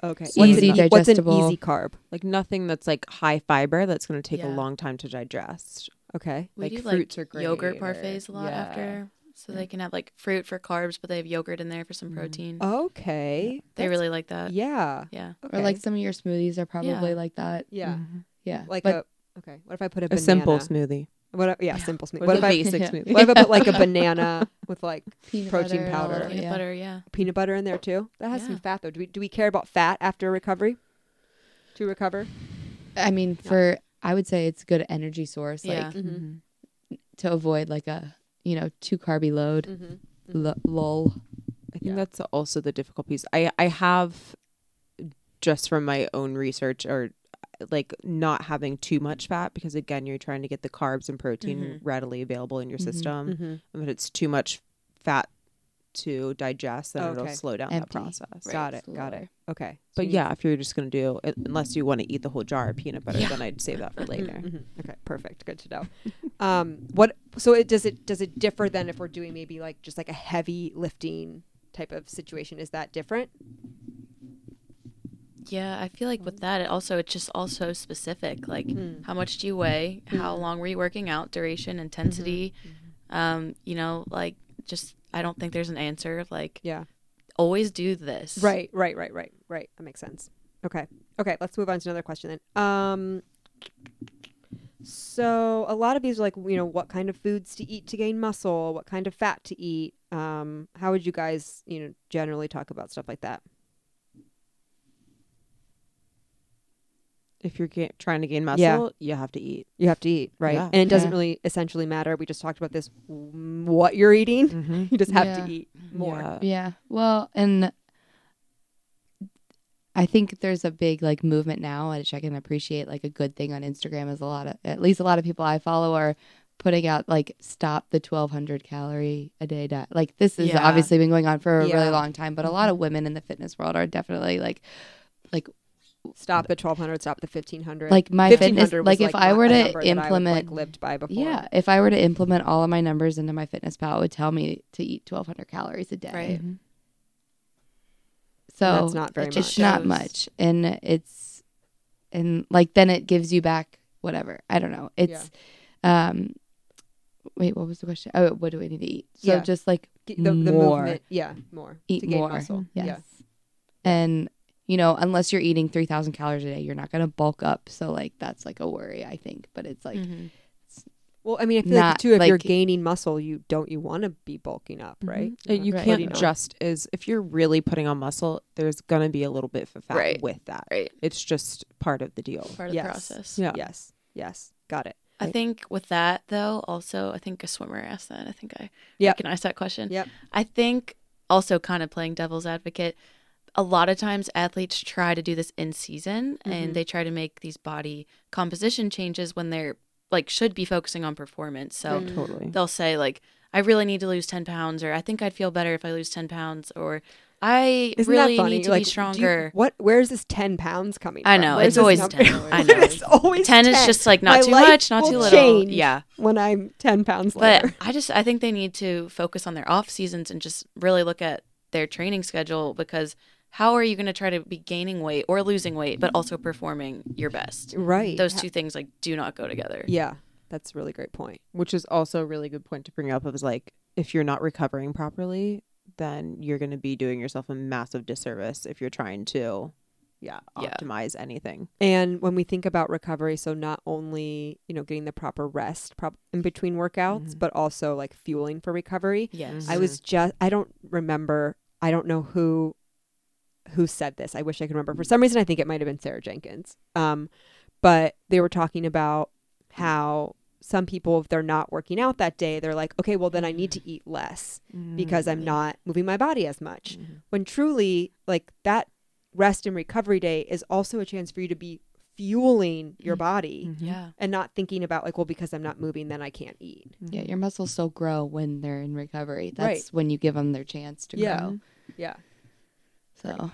carbs. Okay. Easy, what's an, e- What's an easy carb? Like nothing that's like high fiber that's going to take a long time to digest. Okay. We Like, do fruits like are great, yogurt or- parfaits a lot yeah. after. So they can have like fruit for carbs, but they have yogurt in there for some Mhm. protein. Okay. they That's- really like that. Yeah. Yeah. Okay. or like some of your smoothies are probably Yeah. like that. yeah. Mhm. Yeah. Like but a okay. What if I put a, A banana? simple smoothie. What? if- yeah, Yeah. simple smoothie. Or What the if I basic Yeah. smoothie. what if I put like a banana with like peanut protein butter and powder. Peanut yeah. butter, yeah. peanut butter in there too? That has some fat though. Do we do we care about fat after recovery? To recover? I mean, Yeah. for I would say it's a good energy source, Yeah. like Mhm. to avoid like a you know too carby load. Mm-hmm. L- lull. I think Yeah. that's also the difficult piece. I I have just from my own research or like not having too much fat because again you're trying to get the carbs and protein Mhm. readily available in your Mhm. system. Mm-hmm. And if it's too much fat to digest, then it'll slow down Empty. that process. Got it. Got it. Okay. So But yeah, if you're just gonna do it, unless you want to eat the whole jar of peanut butter, Yeah. then I'd save that for Mhm, later. mhm. Okay, perfect. Good to know. um, what? So it does it does it differ then if we're doing maybe like just like a heavy lifting type of situation? Is that different? Yeah, I feel like with that, it also it's just also specific. Like, Mm. how much do you weigh? How Mhm. long were you working out? Duration, intensity. Um, you know, like just I don't think there's an answer. Like, Yeah. always do this. Right. Right. Right. Right. Right. That makes sense. Okay. Okay. Let's move on to another question then. Um. So a lot of these are like you know what kind of foods to eat to gain muscle, what kind of fat to eat. Um, how would you guys you know generally talk about stuff like that? If you're ga- trying to gain muscle, Yeah. you have to eat. You have to eat, right? Yeah. And it doesn't Yeah. really essentially matter. We just talked about this mm, what you're eating. Mm-hmm. You just have Yeah. to eat more. Yeah. Yeah. Well, and I think there's a big like movement now, which I can appreciate. Like a good thing on Instagram is a lot of, at least a lot of people I follow are putting out like stop the 1200 calorie a day diet. Like this has Yeah. obviously been going on for a Yeah. really long time, but a lot of women in the fitness world are definitely like, like, Stop at 1200, stop at 1500. like my fitness. 1500 was Like if I were to number that I would, implement, like, lived by before. yeah, if I were to implement all of my numbers into MyFitnessPal, it would tell me to eat 1200 calories a day. Right. Mm-hmm. So that's not very it much. just it's not much and it's and like then it gives you back whatever i don't know it's um wait what was the question oh what do i need to eat so Yeah. just like G- the, the more. movement, yeah, more eat to gain more muscle. yes Yeah. and you know unless you're eating 3000 calories a day you're not going to bulk up so like that's like a worry i think but it's like Mhm. Well, I mean, I feel like too. If you're gaining muscle, you don't you want to be bulking up, Mhm. right? Uh, You Right. can't You know. just is if you're really putting on muscle, there's gonna be a little bit of fat Right. with that. Right. It's just part of the deal. Part of Yes. the process. Yeah. Yes. Yes. Got it. I think with that though, also I think a swimmer asked that. I think I Yep. recognize that question. Yep. I think also kind of playing devil's advocate, a lot of times athletes try to do this in season Mhm. and they try to make these body composition changes when they're like should be focusing on performance. So Mm. Totally. they'll say like I really need to lose 10 pounds or I think I'd feel better if I lose 10 pounds or I Isn't really need to be do you- stronger. what? Where's this ten pounds coming? From? I know, it's always number? 10. I know. it's always 10 is 10. just like My not too much, not too little. Yeah. when I'm ten pounds But. I just I think they need to focus on their off seasons and just really look at their training schedule because how are you going to try to be gaining weight or losing weight but also performing your best? right. Those two things like do not go together. Yeah, that's a really great point. Which is also a really good point to bring up. Of like, if you're not recovering properly, then you're going to be doing yourself a massive disservice if you're trying to, yeah, Yeah. optimize anything. And when we think about recovery, so not only you know getting the proper rest prop- in between workouts, Mhm. but also like fueling for recovery. Yes. I was just I don't remember. I don't know who who said this. I wish I could remember. For some reason, I think it might have been Sarah Jenkins. Um, but they were talking about how some people, if they're not working out that day, they're like, okay, well then I need to eat less because I'm not moving my body as much. Mhm. When truly, like that rest and recovery day is also a chance for you to be fueling your body Mhm. Yeah. and not thinking about like, well, because I'm not moving, then I can't eat. Yeah, your muscles still grow when they're in recovery. That's Right. when you give them their chance to Yeah. grow. Yeah. So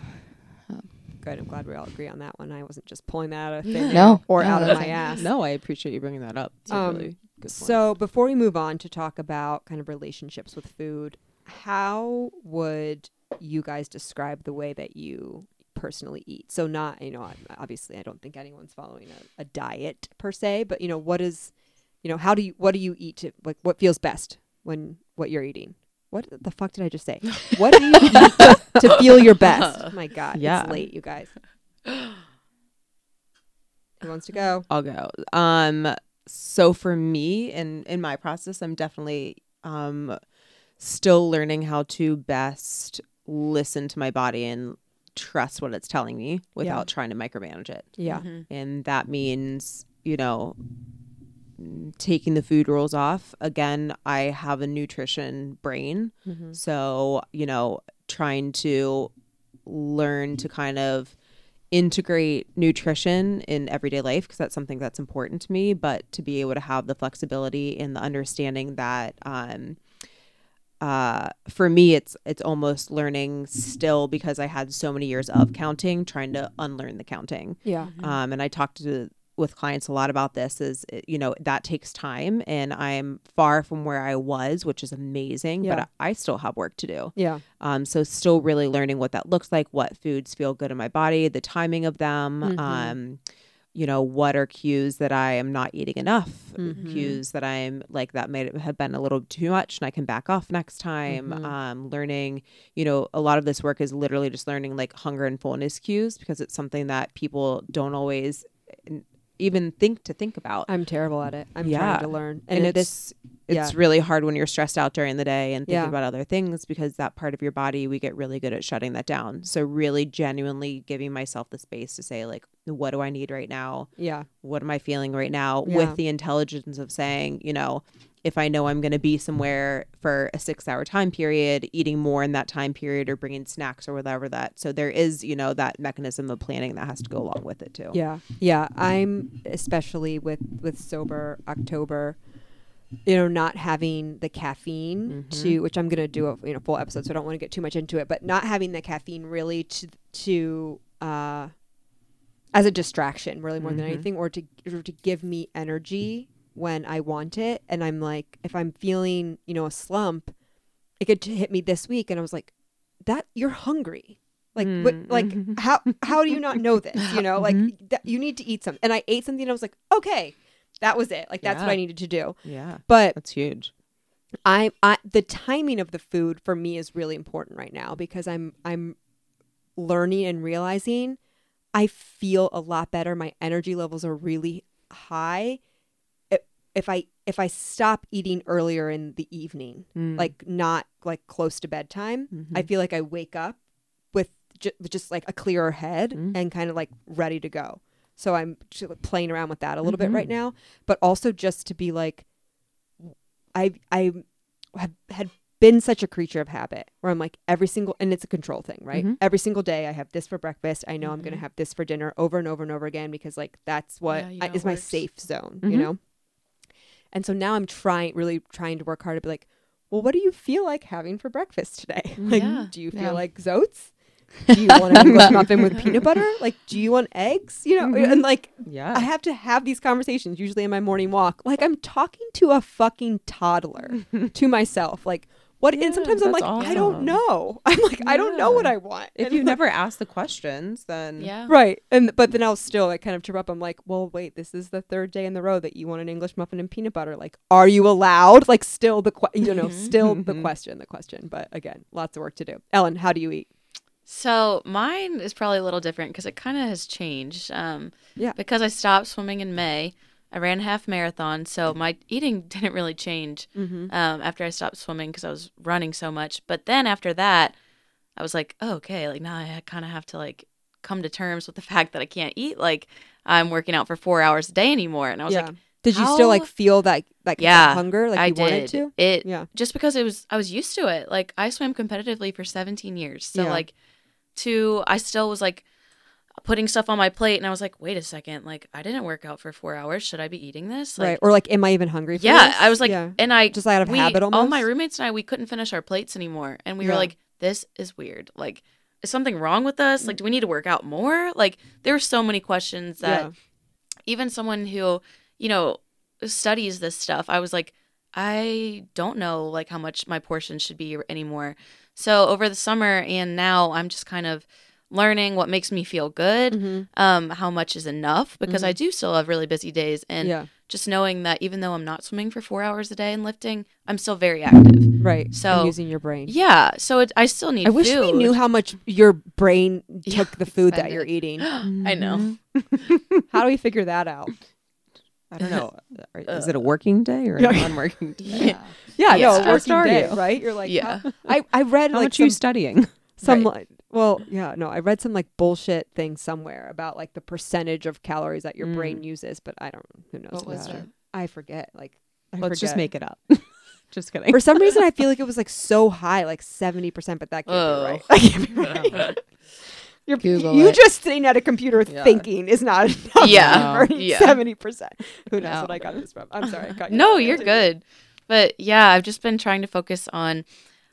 Good. I'm glad we all agree on that one. I wasn't just pulling that out of thin air No, or no, out of my ass. No, I appreciate you bringing that up. Um, really. So before we move on to talk about kind of relationships with food, how would you guys describe the way that you personally eat? So not, you know, obviously I don't think anyone's following a, a diet per se, but you know, what is, you know, how do you, what do you eat to, like, what feels best when, what you're eating? What the fuck did I just say? What do you eat to, to feel your best? Oh my God, Yeah. it's late, you guys. Who wants to go? I'll go. Um, so for me, in in my process, I'm definitely um still learning how to best listen to my body and trust what it's telling me without trying to micromanage it. Yeah. Mhm. and that means you know taking the food rules off again i have a nutrition brain Mhm. so you know trying to learn to kind of integrate nutrition in everyday life because that's something that's important to me but to be able to have the flexibility and the understanding that um uh for me it's it's almost learning still because i had so many years of counting trying to unlearn the counting Yeah. um, and I talked to with clients a lot about this is you know that takes time and I'm far from where I was which is amazing Yeah. but I, I still have work to do Yeah. um, so still really learning what that looks like what foods feel good in my body the timing of them Mhm. um, you know what are cues that I am not eating enough Mhm. cues that I'm like that may have been a little too much and I can back off next time Mhm. um, learning you know a lot of this work is literally just learning like hunger and fullness cues because it's something that people don't always even think to think about I'm terrible at it. I'm Yeah. trying to learn. and, And, it's this it's really hard when you're stressed out during the day and thinking Yeah. about other things because that part of your body we get really good at shutting that down so really genuinely giving myself the space to say like what do i need right now yeah. what am i feeling right now Yeah. with the intelligence of saying you know if i know i'm going to be somewhere for a six hour time period eating more in that time period or bringing snacks or whatever that so there is you know that mechanism of planning that has to go along with it too Yeah. Yeah. I'm especially with with sober October, you know, not having the caffeine Mhm. to which I'm gonna do a you know full episode, so I don't want to get too much into it, but not having the caffeine really to to uh as a distraction really more than Mhm. anything or to or to give me energy when I want it and I'm like if I'm feeling, you know, a slump, it could hit me this week and I was like that you're hungry. Like what Mm. like how how do you not know this? You know, like Mhm. that you need to eat something. And I ate something and I was like, okay, that was it. Like that's what I needed to do. yeah But that's huge I I the timing of the food for me is really important right now because I'm I'm learning and realizing I feel a lot better. My energy levels are really high. If, I if I stop eating earlier in the evening, Mm. like not like close to bedtime, I Mhm. feel like I wake up with ju- just like a clearer head Mm. and kind of like ready to go. So I'm just playing around with that a little bit Mhm. right now, but also just to be like, I I have had been such a creature of habit where I'm like every single and it's a control thing, right? Mhm. Every single day I have this for breakfast. I know I'm Mhm. going to have this for dinner over and over and over again because like that's what Yeah, you I, is my safe zone, you know? And so now I'm trying really trying to work hard to be like, well, what do you feel like having for breakfast today? Like, Yeah. do you feel Yeah. like zoats? Do you want an English muffin with peanut butter? Like, do you want eggs? You know, Mhm. and like Yeah. I have to have these conversations usually in my morning walk. Like I'm talking to a fucking toddler to myself. Like what and sometimes I'm like, that's I don't know. I'm like, I don't know what I want. if And you like- never ask the questions, then Yeah. Right. And but then I'll still like kind of trip up. I'm like, well, wait, this is the third day in the row that you want an English muffin and peanut butter. Like, are you allowed? Like still the que- you know, Mhm. still the Mhm. question, the question. But again, lots of work to do. Ellen, how do you eat? So mine is probably a little different because it kind of has changed. Um, Yeah. Because I stopped swimming in May, I ran a half marathon, so my eating didn't really change Mm-hmm. um, after I stopped swimming because I was running so much. But then after that, I was like, oh, okay, like now I kind of have to like come to terms with the fact that I can't eat like I'm working out for four hours a day anymore. And I was yeah. like, did you still like feel that like Yeah, that hunger like I you did wanted to? it. Yeah. just because it was I was used to it. Like I swam competitively for 17 years. So Yeah. like to I still was like putting stuff on my plate and I was like, "Wait a second. Like I didn't work out for 4 hours. Should I be eating this?" Like right. Or like, am I even hungry? For Yeah, this? I was like yeah. and I just out of we, habit all my roommates and I we couldn't finish our plates anymore and we Yeah. were like, "This is weird." Like is something wrong with us? Like do we need to work out more? Like there were so many questions that yeah. even someone who you know studies this stuff i was like i don't know like how much my portion should be anymore so over the summer and now i'm just kind of learning what makes me feel good Mhm. um how much is enough because i do still have really busy days and yeah. just knowing that even though i'm not swimming for four hours a day and lifting i'm still very active Right. So- and using your brain. yeah so it, i still need I wish we knew how much your brain Yeah. took the food that you're eating. i know How do we figure that out? I don't know. Is it a working day or a non-working day? yeah Yeah, Yeah. no, working day, right? You're like, Yeah. uh, I I read How like much are you studying? some Right. Like, well, yeah, no, I read some like bullshit thing somewhere about like the percentage of calories that your brain mm. uses, but I don't. Who knows? What was that? it? I forget. Like, I Let's just make it up. just kidding. For some reason, I feel like it was like so high, like seventy percent, but that can't Oh. be right. That can't be right. You're, Google you it. just sitting at a computer Yeah. thinking is not enough. Yeah. burning Yeah. seventy percent. Who knows No. what I got this from? I'm sorry. I cut you No, you're good. But yeah, I've just been trying to focus on.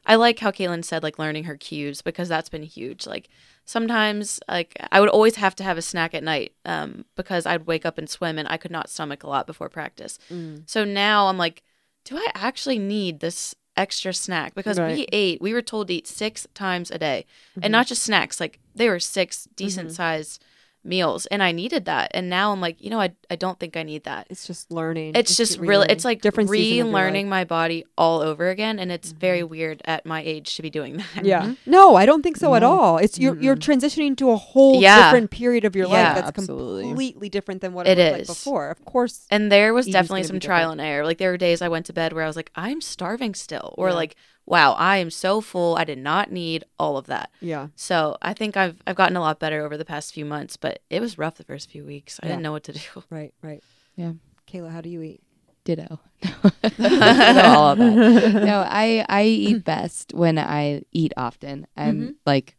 I like how Caitlin said, like learning her cues because that's been huge. Like sometimes, like I would always have to have a snack at night um, because I'd wake up and swim and I could not stomach a lot before practice. Mm. So now I'm like, do I actually need this extra snack? Because we ate, we were told to eat six times a day, Mhm. and not just snacks. Like they were six decent Mhm. sized meals, and I needed that. And now I'm like, you know, I I don't think I need that It's just learning. it's just really relearning. it's like different season relearning my body all over again and it's very mm-hmm. weird at my age to be doing that Yeah. Mm-hmm. No, I don't think so at all. It's you're you're mm-hmm. transitioning to a whole Yeah. different period of your Yeah, life that's absolutely. completely different than what it, It was like before. Of course. and there was definitely some trial different. and error like there were days i went to bed where i was like i'm starving still or Yeah. like wow i am so full i did not need all of that Yeah. so i think i've i've gotten a lot better over the past few months but it was rough the first few weeks i Yeah. didn't know what to do Right. Right. Yeah. Kayla, how do you eat? Ditto. I all of that. No, I I eat best when I eat often. I'm Mhm. like,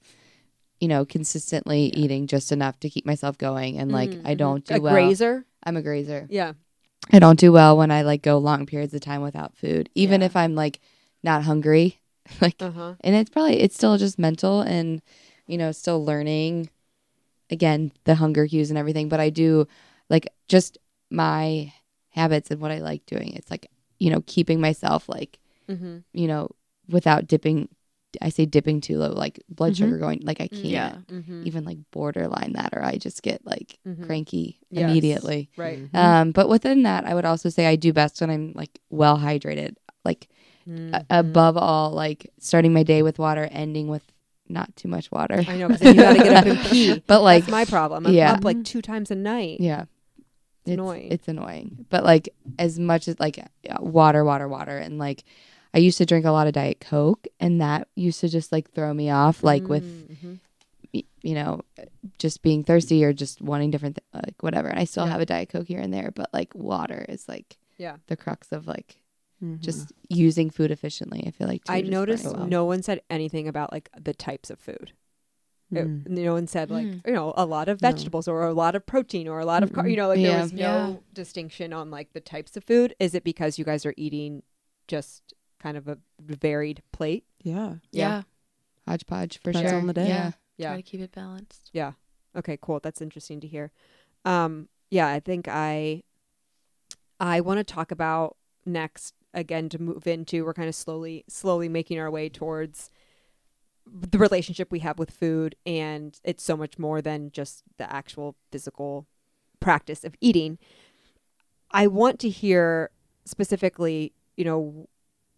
you know, consistently eating just enough to keep myself going, and like I Mhm. don't do a well. grazer. I'm a grazer. Yeah. I don't do well when I like go long periods of time without food, even Yeah. if I'm like not hungry. like, Uh huh. and it's probably it's still just mental and you know still learning again the hunger cues and everything but i do like just my habits and what i like doing it's like you know keeping myself like Mm-hmm. you know without dipping i say dipping too low like blood Mhm. sugar going like i can't Yeah. Mm-hmm. even like borderline that or i just get like Mhm. cranky Yes. immediately Right. Mm-hmm. um but within that i would also say i do best when i'm like well hydrated like Mm-hmm. a- above all like starting my day with water ending with not too much water I know because you got to get up and pee. but like That's my problem. I'm yeah. up like two times a night. yeah It's annoying. it's annoying but like as much as like uh, water water water and like i used to drink a lot of diet coke and that used to just like throw me off like with Mhm. y- you know just being thirsty or just wanting different th- like whatever and i still Yeah. have a diet coke here and there but like water is like Yeah. the crux of like Mhm. just using food efficiently. I feel like too, I noticed well. no one said anything about like the types of food. It- Mm. no one said like Mm. you know a lot of No. vegetables or a lot of protein or a lot of car- you know like there was no Yeah. distinction on like the types of food. Is it because you guys are eating just kind of a varied plate? yeah. Yeah. hodgepodge for Depends sure. on the day. Yeah. Yeah. Try to keep it balanced. Yeah. Okay, cool. That's interesting to hear. Um, yeah, I think I I want to talk about next again to move into. We're kind of slowly slowly making our way towards the relationship we have with food, and it's so much more than just the actual physical practice of eating. I want to hear specifically, you know,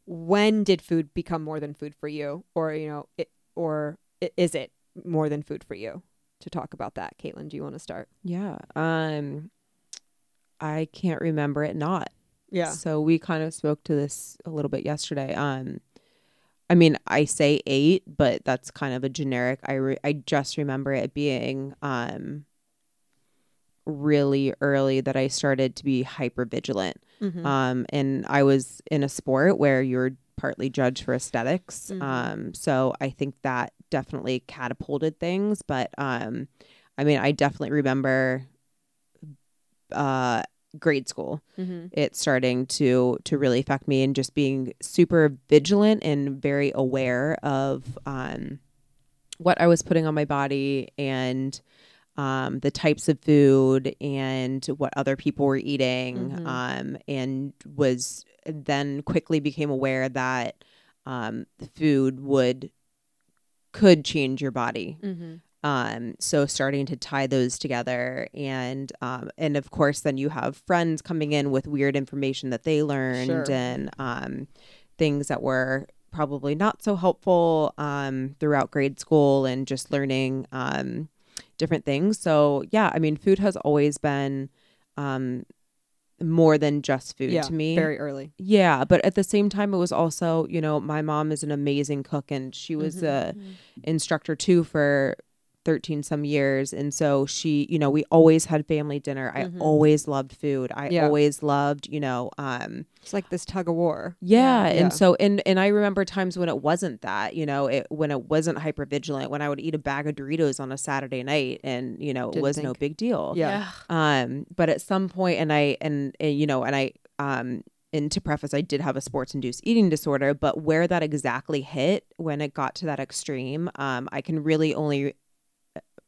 when did food become more than food for you, or you know, it, or is it more than food for you? to talk about that. Caitlin, do you want to start? Yeah. Um I can't remember it not. Yeah. So we kind of spoke to this a little bit yesterday. Um I mean, I say 8, but that's kind of a generic. I re- I just remember it being um really early that I started to be hyper vigilant. Mm-hmm. Um, and I was in a sport where you're partly judged for esthetics. Mhm. Um, so I think that definitely catapulted things. But um, I mean, I definitely remember uh, grade school mm-hmm. it starting to to really affect me and just being super vigilant and very aware of um, what I was putting on my body and um, the types of food and what other people were eating Mhm. um, and was then quickly became aware that um, the food would could change your body Mm-hmm. Um so starting to tie those together and um and of course then you have friends coming in with weird information that they learned Sure. and um things that were probably not so helpful um throughout grade school and just learning um different things so yeah i mean food has always been um more than just food Yeah, to me very early. yeah but at the same time it was also you know my mom is an amazing cook and she was Mhm. a instructor too for 13 some years and so she you know we always had family dinner i Mhm. always loved food i Yeah. always loved you know um It's like this tug of war. yeah, Yeah. and so and and i remember times when it wasn't that you know it when it wasn't hyper vigilant when i would eat a bag of doritos on a saturday night and you know it Didn't was no big deal Yeah. um but at some point and i and, and you know and i um and to preface i did have a sports induced eating disorder but where that exactly hit when it got to that extreme um i can really only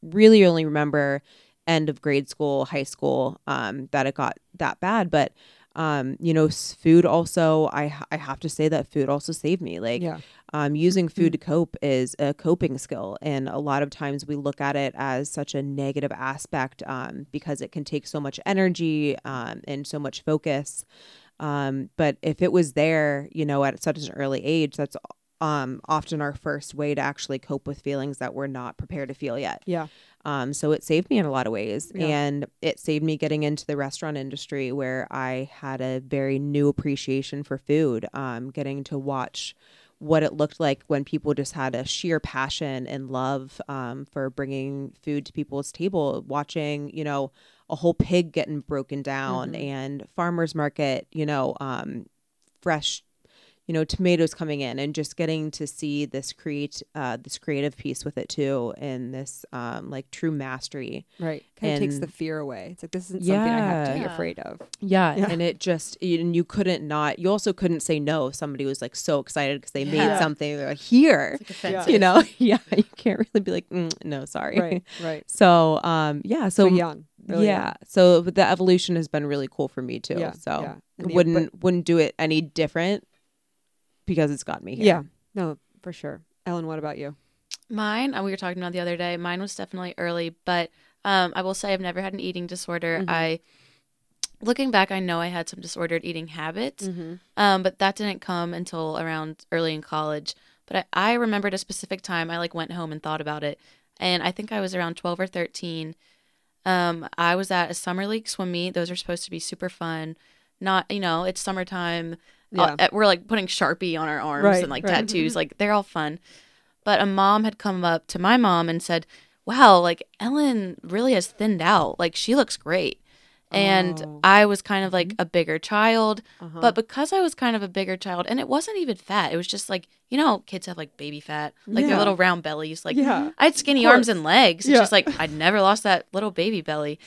really only remember end of grade school high school um that it got that bad but um you know food also i i have to say that food also saved me like yeah. um, using food to cope is a coping skill. And a lot of times we look at it as such a negative aspect um, because it can take so much energy um, and so much focus. Um, but if it was there, you know, at such an early age, that's um, often our first way to actually cope with feelings that we're not prepared to feel yet. Yeah. Um, so it saved me in a lot of ways. Yeah. And it saved me getting into the restaurant industry where I had a very new appreciation for food, um, getting to watch what it looked like when people just had a sheer passion and love um, for bringing food to people's table, watching, you know, a whole pig getting broken down Mhm. and farmer's market, you know, um, fresh you know tomatoes coming in and just getting to see this create uh this creative piece with it too and this um like true mastery Right. Kind of takes the fear away. It's like this isn't something I have to be Yeah. afraid of. yeah, Yeah. and it just and you couldn't not you also couldn't say no if somebody was like so excited because they made something they're like here like you know yeah you can't really be like mm, no sorry Right. Right. so um yeah So, so, young. Really yeah so the evolution has been really cool for me too Yeah, so yeah. The- wouldn't wouldn't do it any different because it's got me here Yeah. No, for sure. Ellen, what about you? Mine, uh, we were talking about the other day. Mine was definitely early, but um, I will say I've never had an eating disorder. Mhm. I, looking back, I know I had some disordered eating habits, Mm-hmm. um, but that didn't come until around early in college. But I, I remembered a specific time. I like went home and thought about it, and I think I was around twelve or thirteen. Um, I was at a summer league swim meet. Those are supposed to be super fun. Not, you know, it's summertime. Yeah. Uh, we're like putting Sharpie on our arms Right, and like right. tattoos. Like they're all fun. But a mom had come up to my mom and said, Wow, like Ellen really has thinned out. Like she looks great. And Oh. I was kind of like a bigger child, Uh-huh. but because I was kind of a bigger child, and it wasn't even fat, it was just like, you know, kids have like baby fat, like Yeah. their little round bellies. Like, yeah. I had skinny arms and legs. It's Yeah. just like I'd never lost that little baby belly.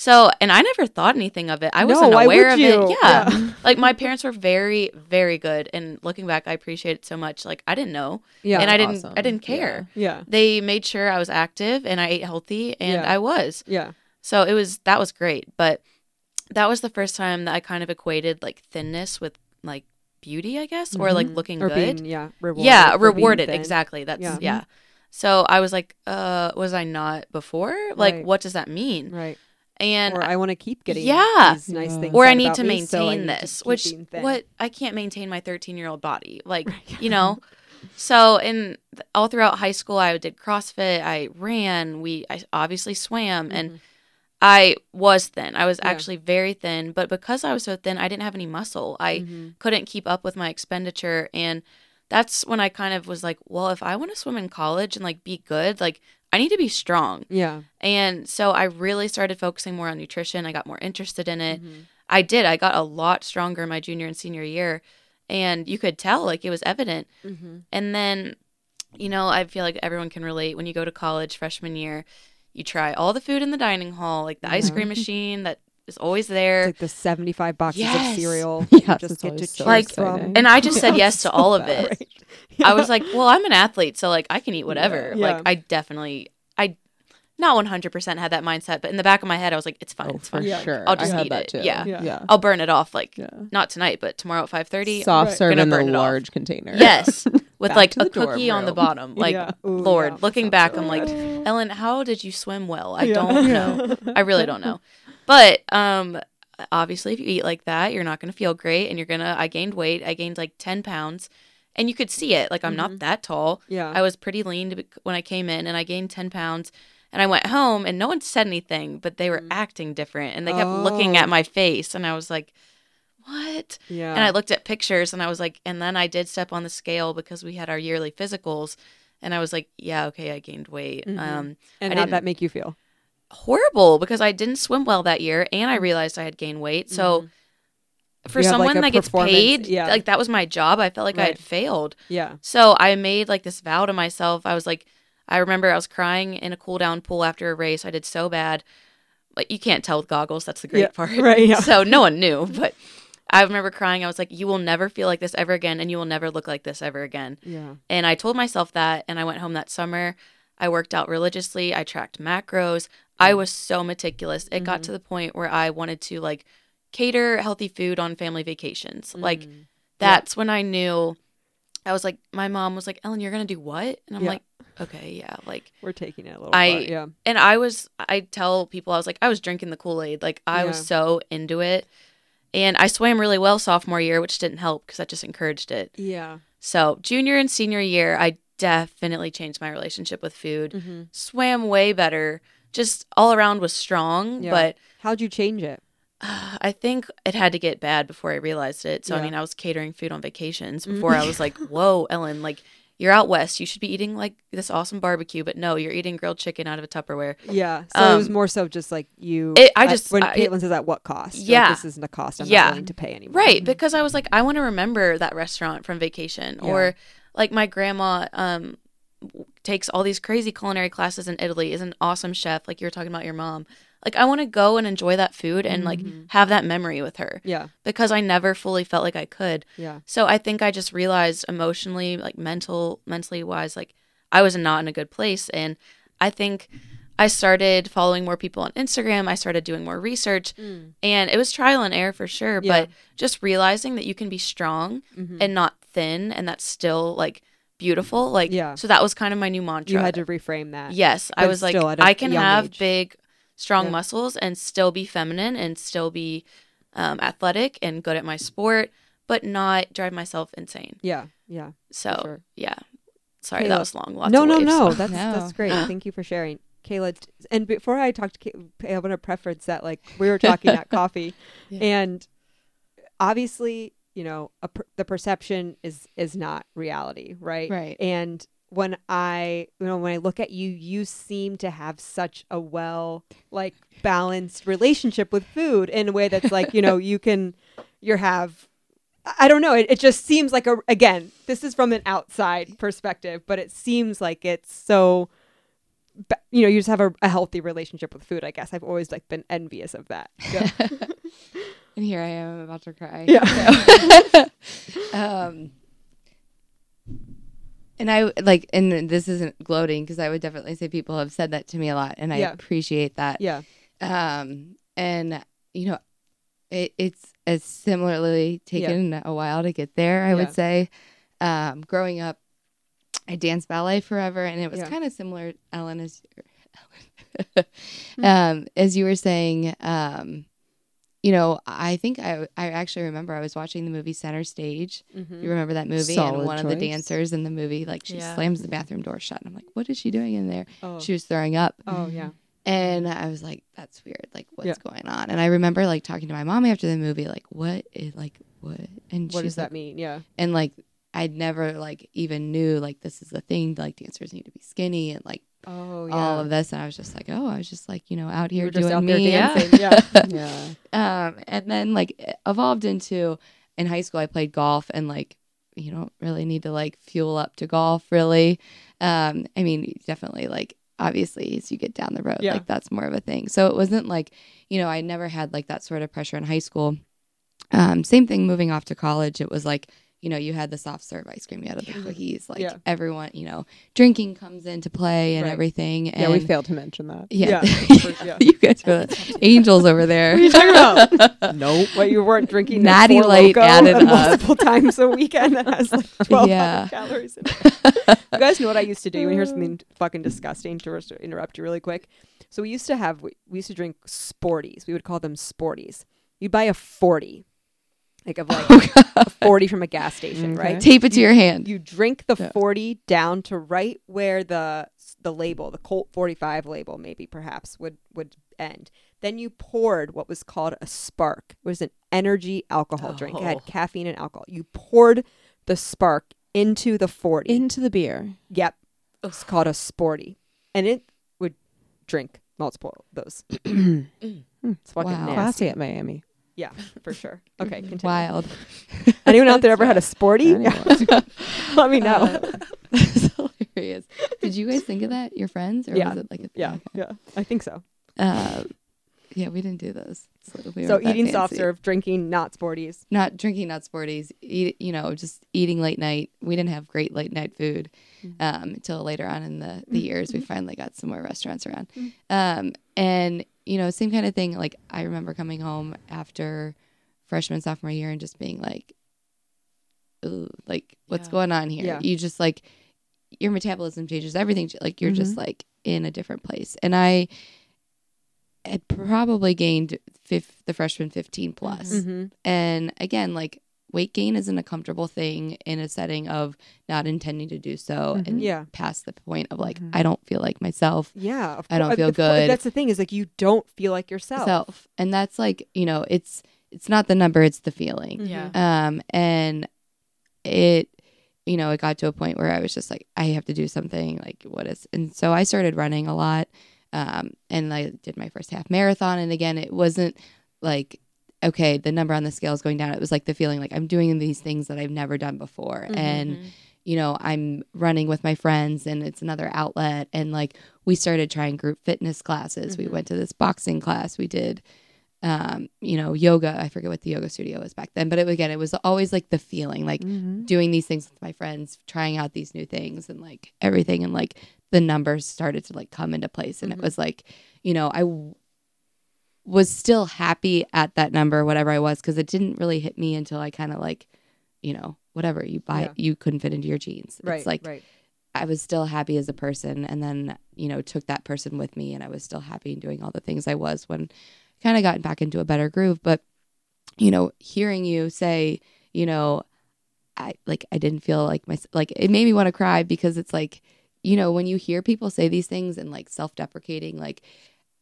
So, and I never thought anything of it. I wasn't why aware would of you? it. Yeah. Yeah. like my parents were very, very good. And looking back, I appreciate it so much. Like I didn't know. Yeah. and I didn't awesome. I didn't care. yeah. They made sure I was active and I ate healthy and Yeah. I was. Yeah. So it was that was great. But that was the first time that I kind of equated like thinness with like beauty, I guess, or like Mhm. looking or good. being yeah rewarded yeah, rewarded. Exactly. That's Yeah. yeah. So I was like, uh, was I not before? Like, Right. what does that mean? right And or I want to keep getting Yeah. these nice Yeah. things or I need to maintain so need this, which what I can't maintain my 13 year old body, like you know. So in all throughout high school, I did CrossFit, I ran, we I obviously swam, and Mhm. I was thin. I was Yeah. actually very thin, but because I was so thin, I didn't have any muscle. I Mhm. couldn't keep up with my expenditure and that's when I kind of was like, well, if I want to swim in college and like be good, like I need to be strong. yeah And so I really started focusing more on nutrition. I got more interested in it. Mhm. I did. I got a lot stronger my junior and senior year. And you could tell, like, it was evident. Mhm. And then, you know, I feel like everyone can relate when you go to college freshman year, you try all the food in the dining hall, like the ice cream machine that is always It's there. like the 75 boxes Yes. of cereal Yes, just get to choose so Like, from and I just said yes to all of it. right. I was like, well, I'm an athlete, so like I can eat whatever. Yeah. Like I definitely, I not 100% had that mindset, but in the back of my head, I was like, it's fine, Oh, it's for fine. Yeah. sure. I'll just I eat that it. Too. Yeah. Yeah. yeah. I'll burn it off like Yeah. not tonight, but tomorrow at 5:30. Soft Right. serve Gonna in the burn it off. large container. Yes, with like a the dorm cookie on the bottom. Like, Yeah. Ooh, Lord, yeah. looking Sounds back, so I'm like. Ellen, how did you swim well? I don't know. I really don't know. But um, obviously, if you eat like that, you're not going to feel great, and you're gonna. I gained weight. I gained like 10 pounds, and you could see it. Like I'm Mhm. not that tall. yeah I was pretty lean be- when I came in, and I gained 10 pounds. And I went home, and no one said anything, but they were Mm. acting different, and they kept looking Oh. at my face, and I was like, "What?" yeah And I looked at pictures and I was like, and then I did step on the scale because we had our yearly physicals. And I was like, yeah, okay, I gained weight. Mhm. Um, and how'd didn't- that make you feel horrible because I didn't swim well that year and I realized I had gained weight. So for Mm. Like, someone a that gets paid, yeah. like that was my job. I felt like I had failed. yeah So I made like this vow to myself. I was like, I remember I was crying in a cool down pool after a race. I did so bad. Like you can't tell with goggles. That's the great Yeah, part. right, yeah. So no one knew. But I remember crying. I was like, you will never feel like this ever again. And you will never look like this ever again. yeah And I told myself that. And I went home that summer. I worked out religiously. I tracked macros. I was so meticulous. It got Mhm. to the point where I wanted to like cater healthy food on family vacations. Like Mm. that's when I knew I was like, my mom was like, Ellen, you're gonna do what? And I'm Yeah. like, okay, yeah. Like, we're taking it a little I- far, yeah and I was, I tell people, I was like, I was drinking the Kool Aid. Like, I was so into it. And I swam really well sophomore year, which didn't help because that just encouraged it. yeah So, junior and senior year, I definitely changed my relationship with food. mm-hmm. Swam way better. Just all around was strong, Yeah. but how'd you change it I think it had to get bad before I realized it. So I mean, I was catering food on vacations Mm. before I was like, "Whoa, Ellen, like you're out west. You should be eating like this awesome barbecue." But no, you're eating grilled chicken out of a Tupperware. yeah so it was Um, more so just like you It- I just- when I- Caitlin says at what cost You're like, Yeah. this isn't a cost I'm Yeah. not willing to pay anymore Right, because I was like, I want to remember that restaurant from vacation, Yeah. or like my grandma um takes all these crazy culinary classes in Italy, is an awesome chef. Like you were talking about your mom. Like I want to go and enjoy that food and like Mhm. have that memory with her yeah because I never fully felt like I could. yeah So I think I just realized emotionally, like mental, mentally wise, like I was not in a good place. And I think I started following more people on Instagram. I started doing more research and it was trial and error for sure. Yeah. But just realizing that you can be strong Mhm. and not thin and that's still like beautiful. Like, Yeah. so that was kind of my new mantra. you had to reframe that Yes, I was like, still at a I can have age. big, strong Yeah. muscles and still be feminine and still be um, athletic and good at my sport, but not drive myself insane. yeah yeah So sure. yeah, sorry Kayla- that was long. Lots no of no waves. no that's No. that's great thank you for sharing Kayla and before I talked to Kay- I want to preference that like we were talking at coffee Yeah. and obviously you know a per- the perception is is not reality right Right. and when i you know when i look at you you seem to have such a well like balanced relationship with food in a way that's like you know you can you have I don't know. It, it just seems like a again. This is from an outside perspective, but it seems like it's so. You know, you just have a, a healthy relationship with food. I guess I've always like been envious of that. Yeah. And here I am about to cry. Yeah. um, and I like, and this isn't gloating because I would definitely say people have said that to me a lot, and I Yeah. appreciate that. yeah. Um, and you know, it, it's as similarly taken a while to get there. I Yeah. would say, um, growing up, I danced ballet forever, and it was Yeah. kind of similar, Ellen, as um, as you were saying. Um, you know, I think I I actually remember I was watching the movie Center Stage. Mhm. You remember that movie? Solid and one of the dancers in the movie, like she Yeah. slams the bathroom door shut. And I'm like, what is she doing in there? Oh. She was throwing up. oh yeah. And I was like, that's weird. Like, what's Yeah. going on? And I remember like talking to my mom after the movie, like, what is like what? And What does that mean? Yeah. and like I'd never like even knew like this is the thing. Like dancers need to be skinny and like Oh yeah. all of this. And I was just like, oh, I was just like you know out here doing out there me. and- dancing. Yeah. Yeah. um, and then like it evolved into in high school I played golf and like you don't really need to like fuel up to golf really. Um, I mean definitely like obviously as you get down the road Yeah. like that's more of a thing. So it wasn't like you know I never had like that sort of pressure in high school. Um, same thing moving off to college. It was like you know you had the soft serve ice cream, you had the cookies, like Yeah. everyone you know drinking comes into play and Right. everything. Yeah, we failed to mention that. Yeah, Yeah, for- yeah. you guys were the angels over there. What are you talking about? Nope. What you weren't drinking? Natty Light Loko added up. multiple times a weekend that has like twelve Yeah. calories in it. you guys know what I used to do? You want to hear something fucking disgusting? To res- interrupt you really quick. So we used to have we, we used to drink Sporties. We would call them Sporties. You'd buy a forty, like of like oh, a forty from a gas station, Okay. right? Tape it to your hand. You drink the Yeah. 40 down to right where the the label, the Colt 45 label maybe perhaps would would end. Then you poured what was called a spark. It was an energy alcohol drink. It Oh. had caffeine and alcohol. You poured the spark into the 40. Into the beer. yep. It's called a sporty. And it would drink multiple of those. Mm. it's fucking Wow. nasty. Classy at Miami. Yeah, for sure. Okay, continue. Wild. Anyone out there ever had a sporty? Let me know. Uh, That's hilarious. Did you guys think of that? Your friends? Or Yeah. was it like a thing? yeah, yeah. I think so. Uh, yeah, we didn't do those. So, we So eating soft serve, drinking not sporties. Not drinking, not sporties. Eat, you know, just eating late night. We didn't have great late night food Mm-hmm. um, until later on in the, the years. We finally got some more restaurants around. Mm-hmm. Um, and, you know, same kind of thing. Like, I remember coming home after freshman, sophomore year and just being like, ooh, like, what's Yeah. going on here? Yeah. You just like, your metabolism changes, everything. Like, you're just like in a different place. And I had probably gained fif- the freshman 15 plus. Mm-hmm. And again, like weight gain isn't a comfortable thing in a setting of not intending to do so Mhm. and Yeah. past the point of like, Mhm. I don't feel like myself. Yeah. Of I don't cour- feel of cour- good. That's the thing is like you don't feel like yourself. Self. And that's like, you know, it's it's not the number, it's the feeling. Mhm. Yeah. Um and it you know, it got to a point where I was just like, I have to do something like what is and so I started running a lot. Um and I did my first half marathon and again it wasn't like okay, the number on the scale is going down. It was like the feeling like I'm doing these things that I've never done before. Mhm. And you know, I'm running with my friends and it's another outlet. And like we started trying group fitness classes. We Mhm. went to this boxing class. We did, um, you know, yoga. I forget what the yoga studio was back then, but it, again, it was always like the feeling, like Mm-hmm. doing these things with my friends, trying out these new things and like everything. And like the numbers started to like come into place. And it was like, you know, I was still happy at that number, whatever I was, because it didn't really hit me until I kind of like, you know, whatever you buy, Yeah. you couldn't fit into your jeans. Right. It's like right. I was still happy as a person, and then you know took that person with me, and I was still happy and doing all the things I was when kind of gotten back into a better groove. But you know, hearing you say, you know, I like I didn't feel like my like it made me want to cry because it's like you know when you hear people say these things and like self deprecating, like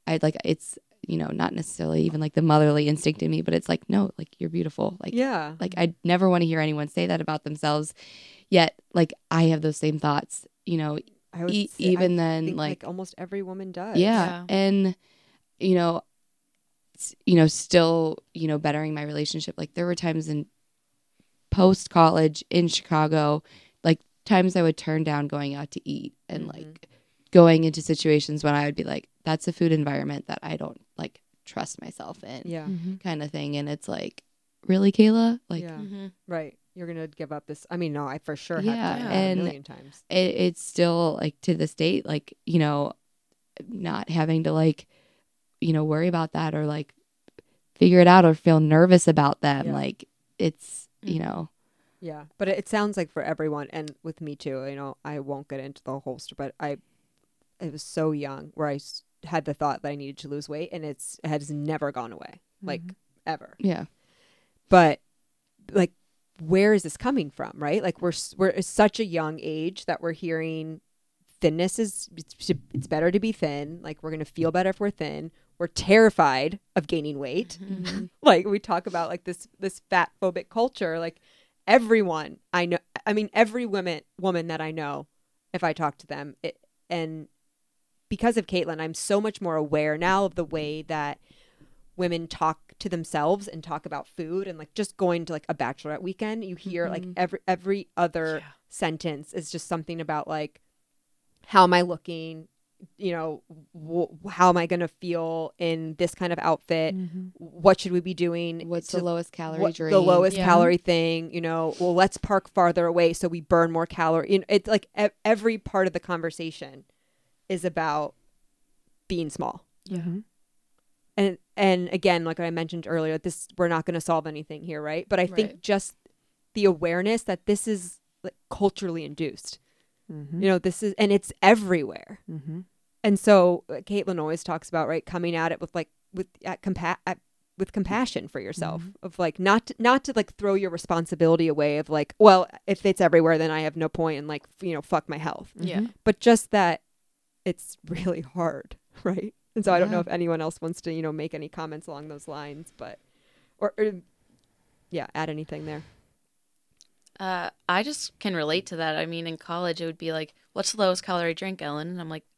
I like it's you know, not necessarily even like the motherly instinct in me, but it's like, no, like you're beautiful. Like, yeah. like I never want to hear anyone say that about themselves. Yet, like I have those same thoughts, you know, I would e- say- even I then, think, like, almost every woman does. yeah. Yeah. And, you know, you know, still, you know, bettering my relationship. Like there were times in post college in Chicago, like times I would turn down going out to eat and Mhm. like going into situations when I would be like, that's a food environment that I don't like trust myself in Yeah. kind of thing. And it's like, really, Kayla? Like, yeah. Mm-hmm. Right. You're gonna give up this. I mean, no, I for sure Yeah, have done that and- a million times. it, it's still like to this date, like, you know, not having to like, you know, worry about that or like figure it out or feel nervous about them. Yeah. Like, it's, you Mhm. know, Yeah, but it, it sounds like for everyone, and with me too. You know, I won't get into the whole story, but I, it was so young where I s- had the thought that I needed to lose weight, and it's it has never gone away, like ever. yeah. But like, where is this coming from? Right? Like we're we're at such a young age that we're hearing thinness is it's, it's better to be thin. Like we're gonna feel better if we're thin. We're terrified of gaining weight. Mm-hmm. like we talk about like this this fat phobic culture like everyone i know i mean every woman woman that i know if i talk to them it, and because of caitlin i'm so much more aware now of the way that women talk to themselves and talk about food and like just going to like a bachelorette weekend you hear like Mhm. every every other Yeah. sentence is just something about like how am i looking you know wh- how am i going to feel in this kind of outfit what should we be doing What's to- the lowest calorie what- drink? the lowest Yeah. calorie thing you know well let's park farther away so we burn more calorie you know, it's like e- every part of the conversation is about being small. Yeah. and and again like i mentioned earlier this we're not going to solve anything here right? But i think just the awareness that this is like culturally induced. Mm-hmm. you know this is and it's everywhere. And so uh, caitlin always talks about right coming at it with like with at compa- at, with compassion for yourself of like not to, not to like throw your responsibility away of like well if it's everywhere then i have no point and like you know fuck my health. Yeah. but just that it's really hard right and so i don't know if anyone else wants to you know make any comments along those lines but or, or yeah add anything there Uh, I just can relate to that. I mean, in college, it would be like, "What's the lowest calorie drink, Ellen?" And I'm like, "What uh,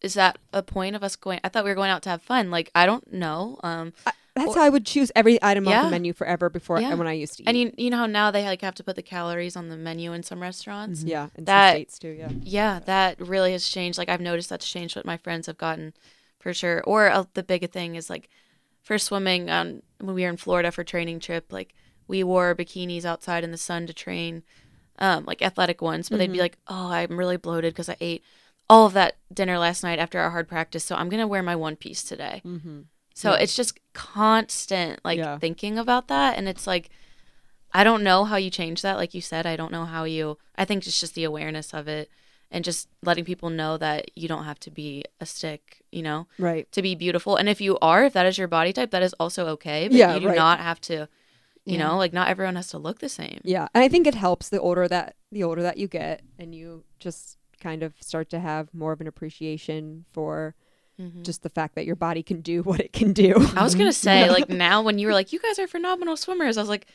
is that? A point of us going? I thought we were going out to have fun. Like, I don't know. Um, that's Or- how i would choose every item off Yeah. the menu forever before Yeah. when i used to eat and you you know how now they like have to put the calories on the menu in some restaurants. yeah in That- some states too yeah Yeah, that really has changed. Like I've noticed that's changed what my friends have gotten for sure. Or uh, the big thing is like for swimming on when we were in Florida for training trip, like we wore bikinis outside in the sun to train, um, like athletic ones. But they'd be like, "Oh, I'm really bloated because I ate all of that dinner last night after our hard practice, so I'm gonna wear my one piece today." mm-hmm. So Yeah. it's just constant like Yeah. thinking about that and it's like I don't know how you change that like you said I don't know how you I think it's just the awareness of it and just letting people know that you don't have to be a stick, you know, right to be beautiful. And if you are, if that is your body type, that is also okay, but Yeah, you do right. not have to you Yeah. know, like not everyone has to look the same. Yeah, and I think it helps the older that the older that you get, and you just kind of start to have more of an appreciation for Mhm. just the fact that your body can do what it can do. I was gonna say, like now when you were like, you guys are phenomenal swimmers, I was like,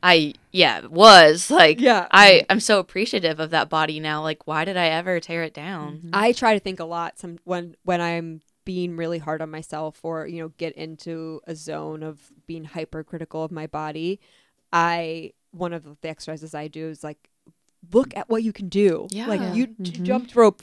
I yeah, was like Yeah. I I'm so appreciative of that body now. Like, why did I ever tear it down? I try to think a lot some when when I'm being really hard on myself or you know get into a zone of being hypercritical of my body. I one of the exercises I do is like look at what you can do. Yeah. like you j- Mhm. jumped rope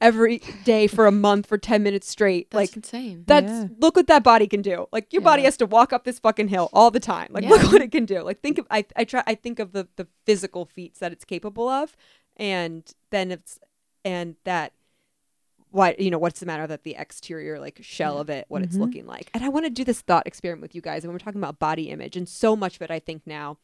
every day for a month for 10 minutes straight. That's like insane. That's Yeah. look what that body can do. Like your body has to walk up this fucking hill all the time. Like look what it can do. Like think of I I try I think of the the physical feats that it's capable of, and then it's and that what you know what's the matter that the exterior like shell of it what it's Mhm. looking like. And I want to do this thought experiment with you guys. And we're talking about body image, and so much of it I think now,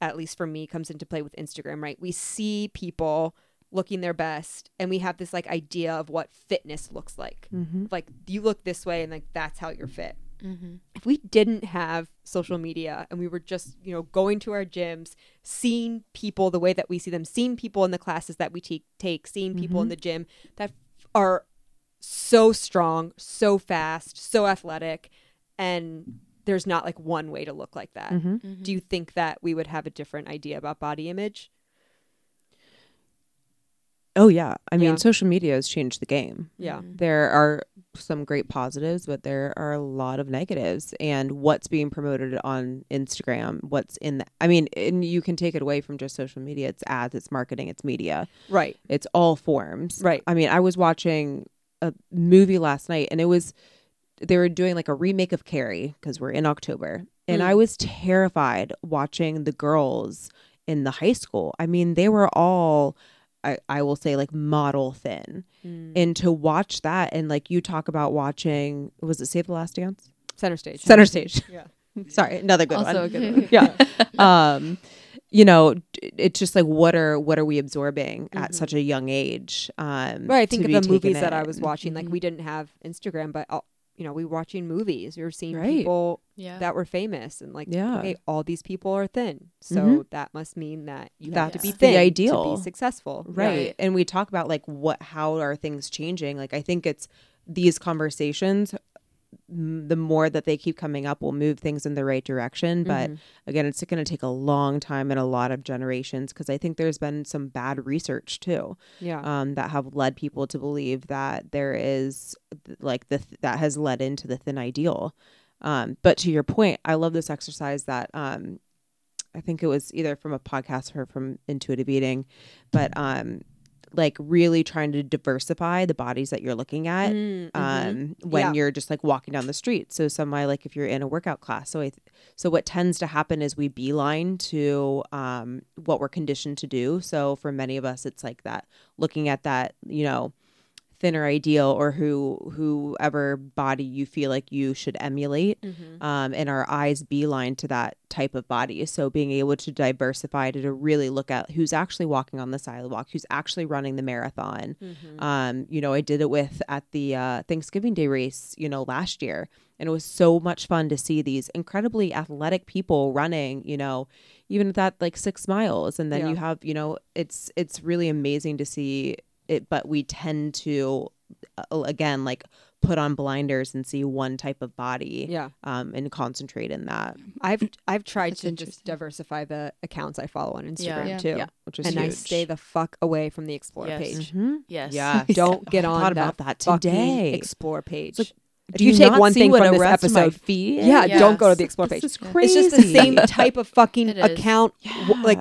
at least for me, comes into play with Instagram. Right, we see people looking their best, and we have this like idea of what fitness looks like Mm-hmm. like you look this way and like that's how you're fit mm-hmm. if we didn't have social media and we were just you know going to our gyms seeing people the way that we see them seeing people in the classes that we te- take seeing people in Mhm. the gym that are so strong, so fast, so athletic, and there's not like one way to look like that. Mm-hmm. Mhm. Do you think that we would have a different idea about body image? Oh yeah, I mean, Yeah. social media has changed the game. Yeah. Mhm. There are some great positives, but there are a lot of negatives. And what's being promoted on Instagram, what's in the, I mean, and you can take it away from just social media. It's ads, it's marketing, it's media, Right. it's all forms. Right. I mean, I was watching a movie last night and it was, they were doing like a remake of Carrie because we're in October. And Mm. I was terrified watching the girls in the high school. I mean, they were all, I, I will say, like model thin Mm. and to watch that and like you talk about watching was it save the last dance Center stage. center stage Yeah. sorry another good also one a good one. yeah um you know it's just like what are what are we absorbing at Mhm. such a young age um Right. I think of the movies that I was watching. Like Mhm. we didn't have Instagram, but uh, you know, we were watching movies. We were seeing Right. people Yeah. that were famous, and like, Yeah. okay, all these people are thin, so Mhm. that must mean that you have to be the thin ideal. to be successful. right. Right. and we talk about like what how are things changing like i think it's these conversations m- the more that they keep coming up will move things in the right direction. But Mhm. again it's going to take a long time and a lot of generations because i think there's been some bad research too yeah, um, that have led people to believe that there is like the th- that has led into the thin ideal. Um, but to your point i love this exercise that um, i think it was either from a podcast or from intuitive eating but um, like really trying to diversify the bodies that you're looking at Mm, mhm. um when Yeah. you're just like walking down the street so semi like if you're in a workout class so i th- so what tends to happen is we beeline to um what we're conditioned to do so for many of us it's like that looking at that you know thinner ideal or who whoever body you feel like you should emulate Mhm. um, and our eyes beeline to that type of body. So being able to diversify to, to really look at who's actually walking on the sidewalk, who's actually running the marathon. Mhm. Um, you know, I did it with at the uh, Thanksgiving Day race, you know, last year, and it was so much fun to see these incredibly athletic people running. You know, even at that like six miles, and then Yeah. you have, you know, it's it's really amazing to see it. But we tend to, uh, again, like put on blinders and see one type of body yeah. um, and concentrate in that, I've I've tried That's to just diversify the accounts I follow on Instagram Yeah. too, Yeah. which is and huge. I stay the fuck away from the explore Yes. page. Mhm. Yes. Yeah, Don't get I on thought that about that fucking today. explore page. like, if Do you, take not one thing from this episode, feed? yeah, don't go to the explore page. This is It's just the same type of fucking It is. account, w- like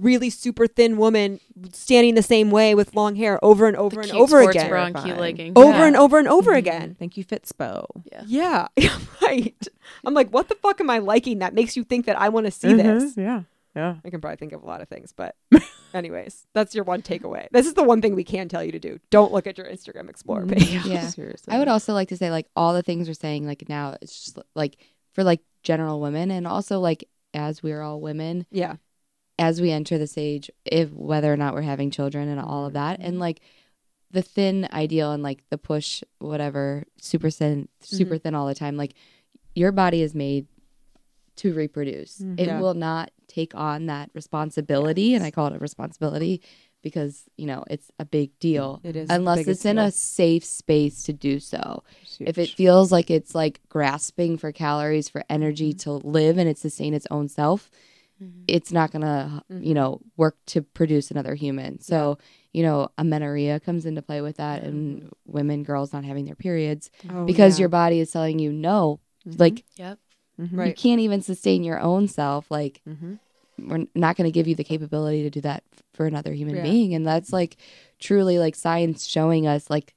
really super thin woman standing the same way with long hair over and over The and cute over again, bra and cute leggings. over Yeah. and over and over Mhm. again. Thank you, Fitspo. Yeah. Yeah, right. I'm like, what the fuck am I liking that makes you think that I want to see Mm-hmm. this? Yeah, yeah. I can probably think of a lot of things, but anyways, that's your one takeaway. This is the one thing we can tell you to do. Don't look at your Instagram Explorer page. Yeah. seriously. I would also like to say like all the things we're saying like now it's just like for like general women and also like as we're all women Yeah. as we enter this age if whether or not we're having children and all of that and like the thin ideal and like the push whatever super thin super thin all the time like your body is made to reproduce Mhm. it Yeah. will not take on that responsibility and i call it a responsibility because you know it's a big deal It is unless it's in deal. a safe space to do so if it feels like it's like grasping for calories for energy Mm-hmm. to live and it sustain its own self Mhm. it's not gonna Mhm. you know work to produce another human so you know amenorrhea comes into play with that and women girls not having their periods Oh, because yeah. your body is telling you no Mhm. like Yep. Mhm. you Right. can't even sustain your own self like Mhm. We're not going to give you the capability to do that for another human Yeah. being and that's like truly like science showing us like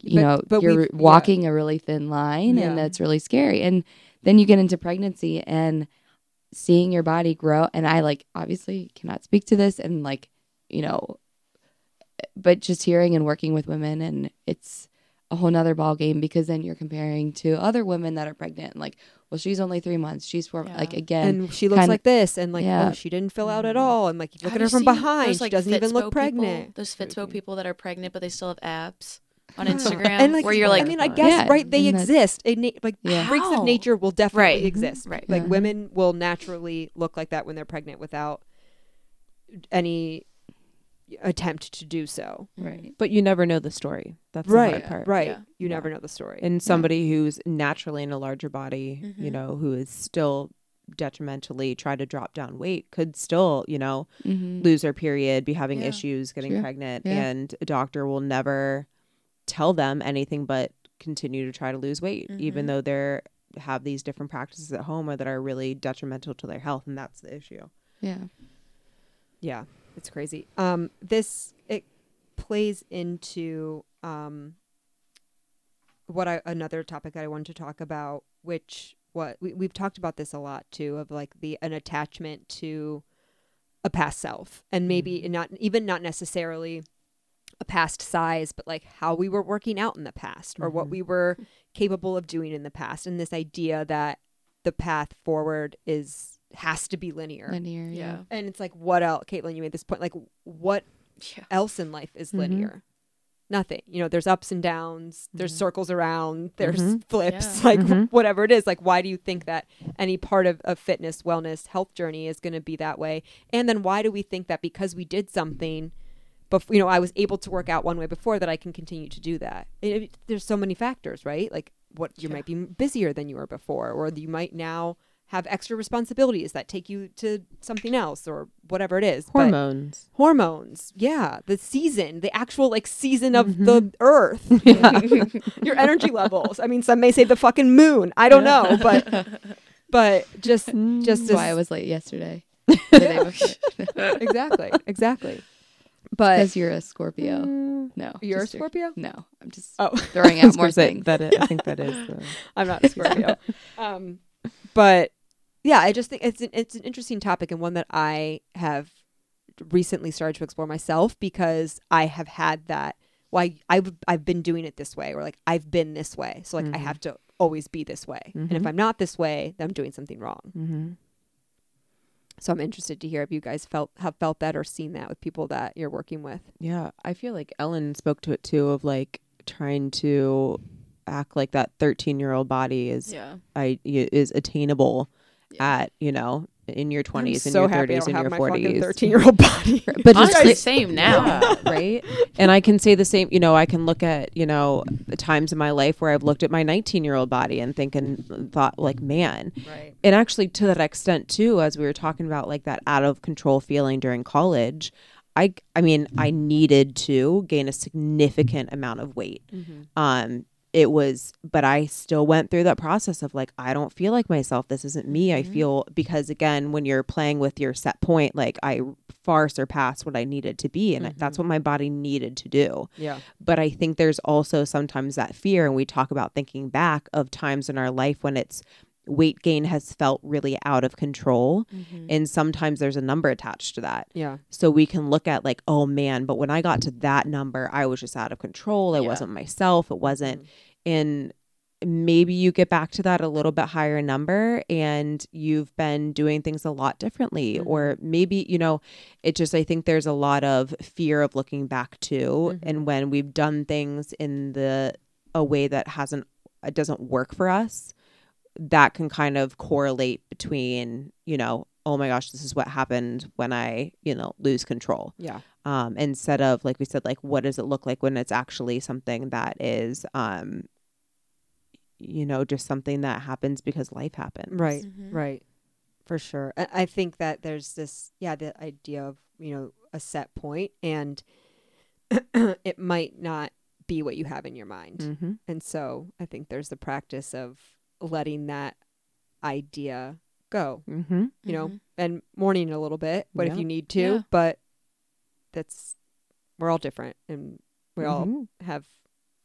you But- know but you're we've- yeah. walking a really thin line Yeah. and that's really scary and then you get into pregnancy and seeing your body grow and i like obviously cannot speak to this and like you know but just hearing and working with women and it's a whole nother ball game because then you're comparing to other women that are pregnant and like well she's only three months she's four Yeah. like again and she looks kinda- like this, and like, Yeah. oh, she didn't fill out at Mhm. all, and like, you look Have at her from behind, those, she like, doesn't even Fitspo look people- pregnant. Those Fitspo Creepy. people that are pregnant but they still have abs on Instagram, and like, where you're like, I mean, I guess Yeah, right, they and exist. A na- like Yeah. freaks of nature will definitely Right. exist. Right. Like Yeah. women will naturally look like that when they're pregnant without any attempt to do so. Right. But you never know the story. That's right, the hard part. right. Yeah. You Yeah. never know the story. And somebody who's naturally in a larger body, you Mhm. know, who is still detrimentally try to drop down weight could still, you know, Mm-hmm. lose their period, be having Yeah. issues getting Sure. pregnant, Yeah. and a doctor will never tell them anything but continue to try to lose weight, even Mhm. though they're have these different practices at home or that are really detrimental to their health, and that's the issue. Yeah. Yeah, it's crazy. Um, this it plays into um, what I another topic that I wanted to talk about, which what we, we've talked about this a lot too, of like the an attachment to a past self, and maybe not even not necessarily a past size, but like how we were working out in the past or what Mhm. we were capable of doing in the past, and this idea that the path forward is has to be linear. Linear. Yeah. Yeah. And it's like, what else, Caitlin? You made this point. Like, what Yeah. else in life is Mhm. linear? Nothing. You know, there's ups and downs. There's Mhm. circles around. There's Mhm. flips. Yeah. Like whatever it is. Like, why do you think that any part of a fitness, wellness, health journey is going to be that way? And then why do we think that because we did something, before you know, I was able to work out one way before that I can continue to do that? It- it- there's so many factors, right? Like, what you Yeah. might be busier than you were before, or you might now have extra responsibilities that take you to something else or whatever it is. But- Hormones. hormones yeah the season the actual like season of Mhm. the earth your energy levels i mean some may say the fucking moon i don't know but but just just That's why I was late yesterday. The day before. exactly exactly but Because you're a Scorpio. Mm, No. you're a scorpio No. I'm just oh throwing out more things. that is, I think that is. The, i'm not a scorpio um but yeah i just think it's an, it's an interesting topic and one that i have recently started to explore myself because i have had that why I've I've been doing it this way or like I've been this way. So like I Mhm. have to always be this way. And if Mhm. I'm not this way, then I'm doing something wrong. mm-hmm. So I'm interested to hear if you guys felt have felt that or seen that with people that you're working with. Yeah, I feel like Ellen spoke to it too of like trying to act like that 13 year old body is Yeah. I y- is attainable Yeah. at you know in your 20s I'm and so your 30s don't and your 40s. 13 year old body. But just Honestly, like- same now. Yeah, right? And I can say the same, you know, I can look at, you know, the times in my life where I've looked at my 19 year old body and think and thought, like, man. right. And actually, to that extent, too, as we were talking about, like that out of control feeling during college, I, I mean, I needed to gain a significant amount of weight. Mm-hmm. Um, it was, but I still went through that process of like, I don't feel like myself. This isn't me. I Mhm. feel because again, when you're playing with your set point, like I far surpassed what I needed to be, and I- that's what my body needed to do. Yeah. But I think there's also sometimes that fear, and we talk about thinking back of times in our life when it's weight gain has felt really out of control, Mhm. and sometimes there's a number attached to that. Yeah. So we can look at like, oh man, but when I got to that number, I was just out of control. I Yeah. wasn't myself. It wasn't. Mhm. And maybe you get back to that a little bit higher number and you've been doing things a lot differently. Mhm. Or maybe, you know, it just, I think there's a lot of fear of looking back too. Mhm. And when we've done things in the, a way that hasn't, it doesn't work for us, that can kind of correlate between, you know, oh my gosh, this is what happened when I, you know, lose control. Yeah. Um, instead of like we said, like what does it look like when it's actually something that is, um, you know, just something that happens because life happens. Right. Mhm. Right. For sure. I, I think that there's this, yeah, the idea of, you know, a set point and it might not be what you have in your mind. Mm-hmm. And so I think there's the practice of letting that idea go, Mm-hmm. you know, Mhm. and mourning a little bit, but if you need to, Yeah. but that's, we're all different and we all Mm-hmm. have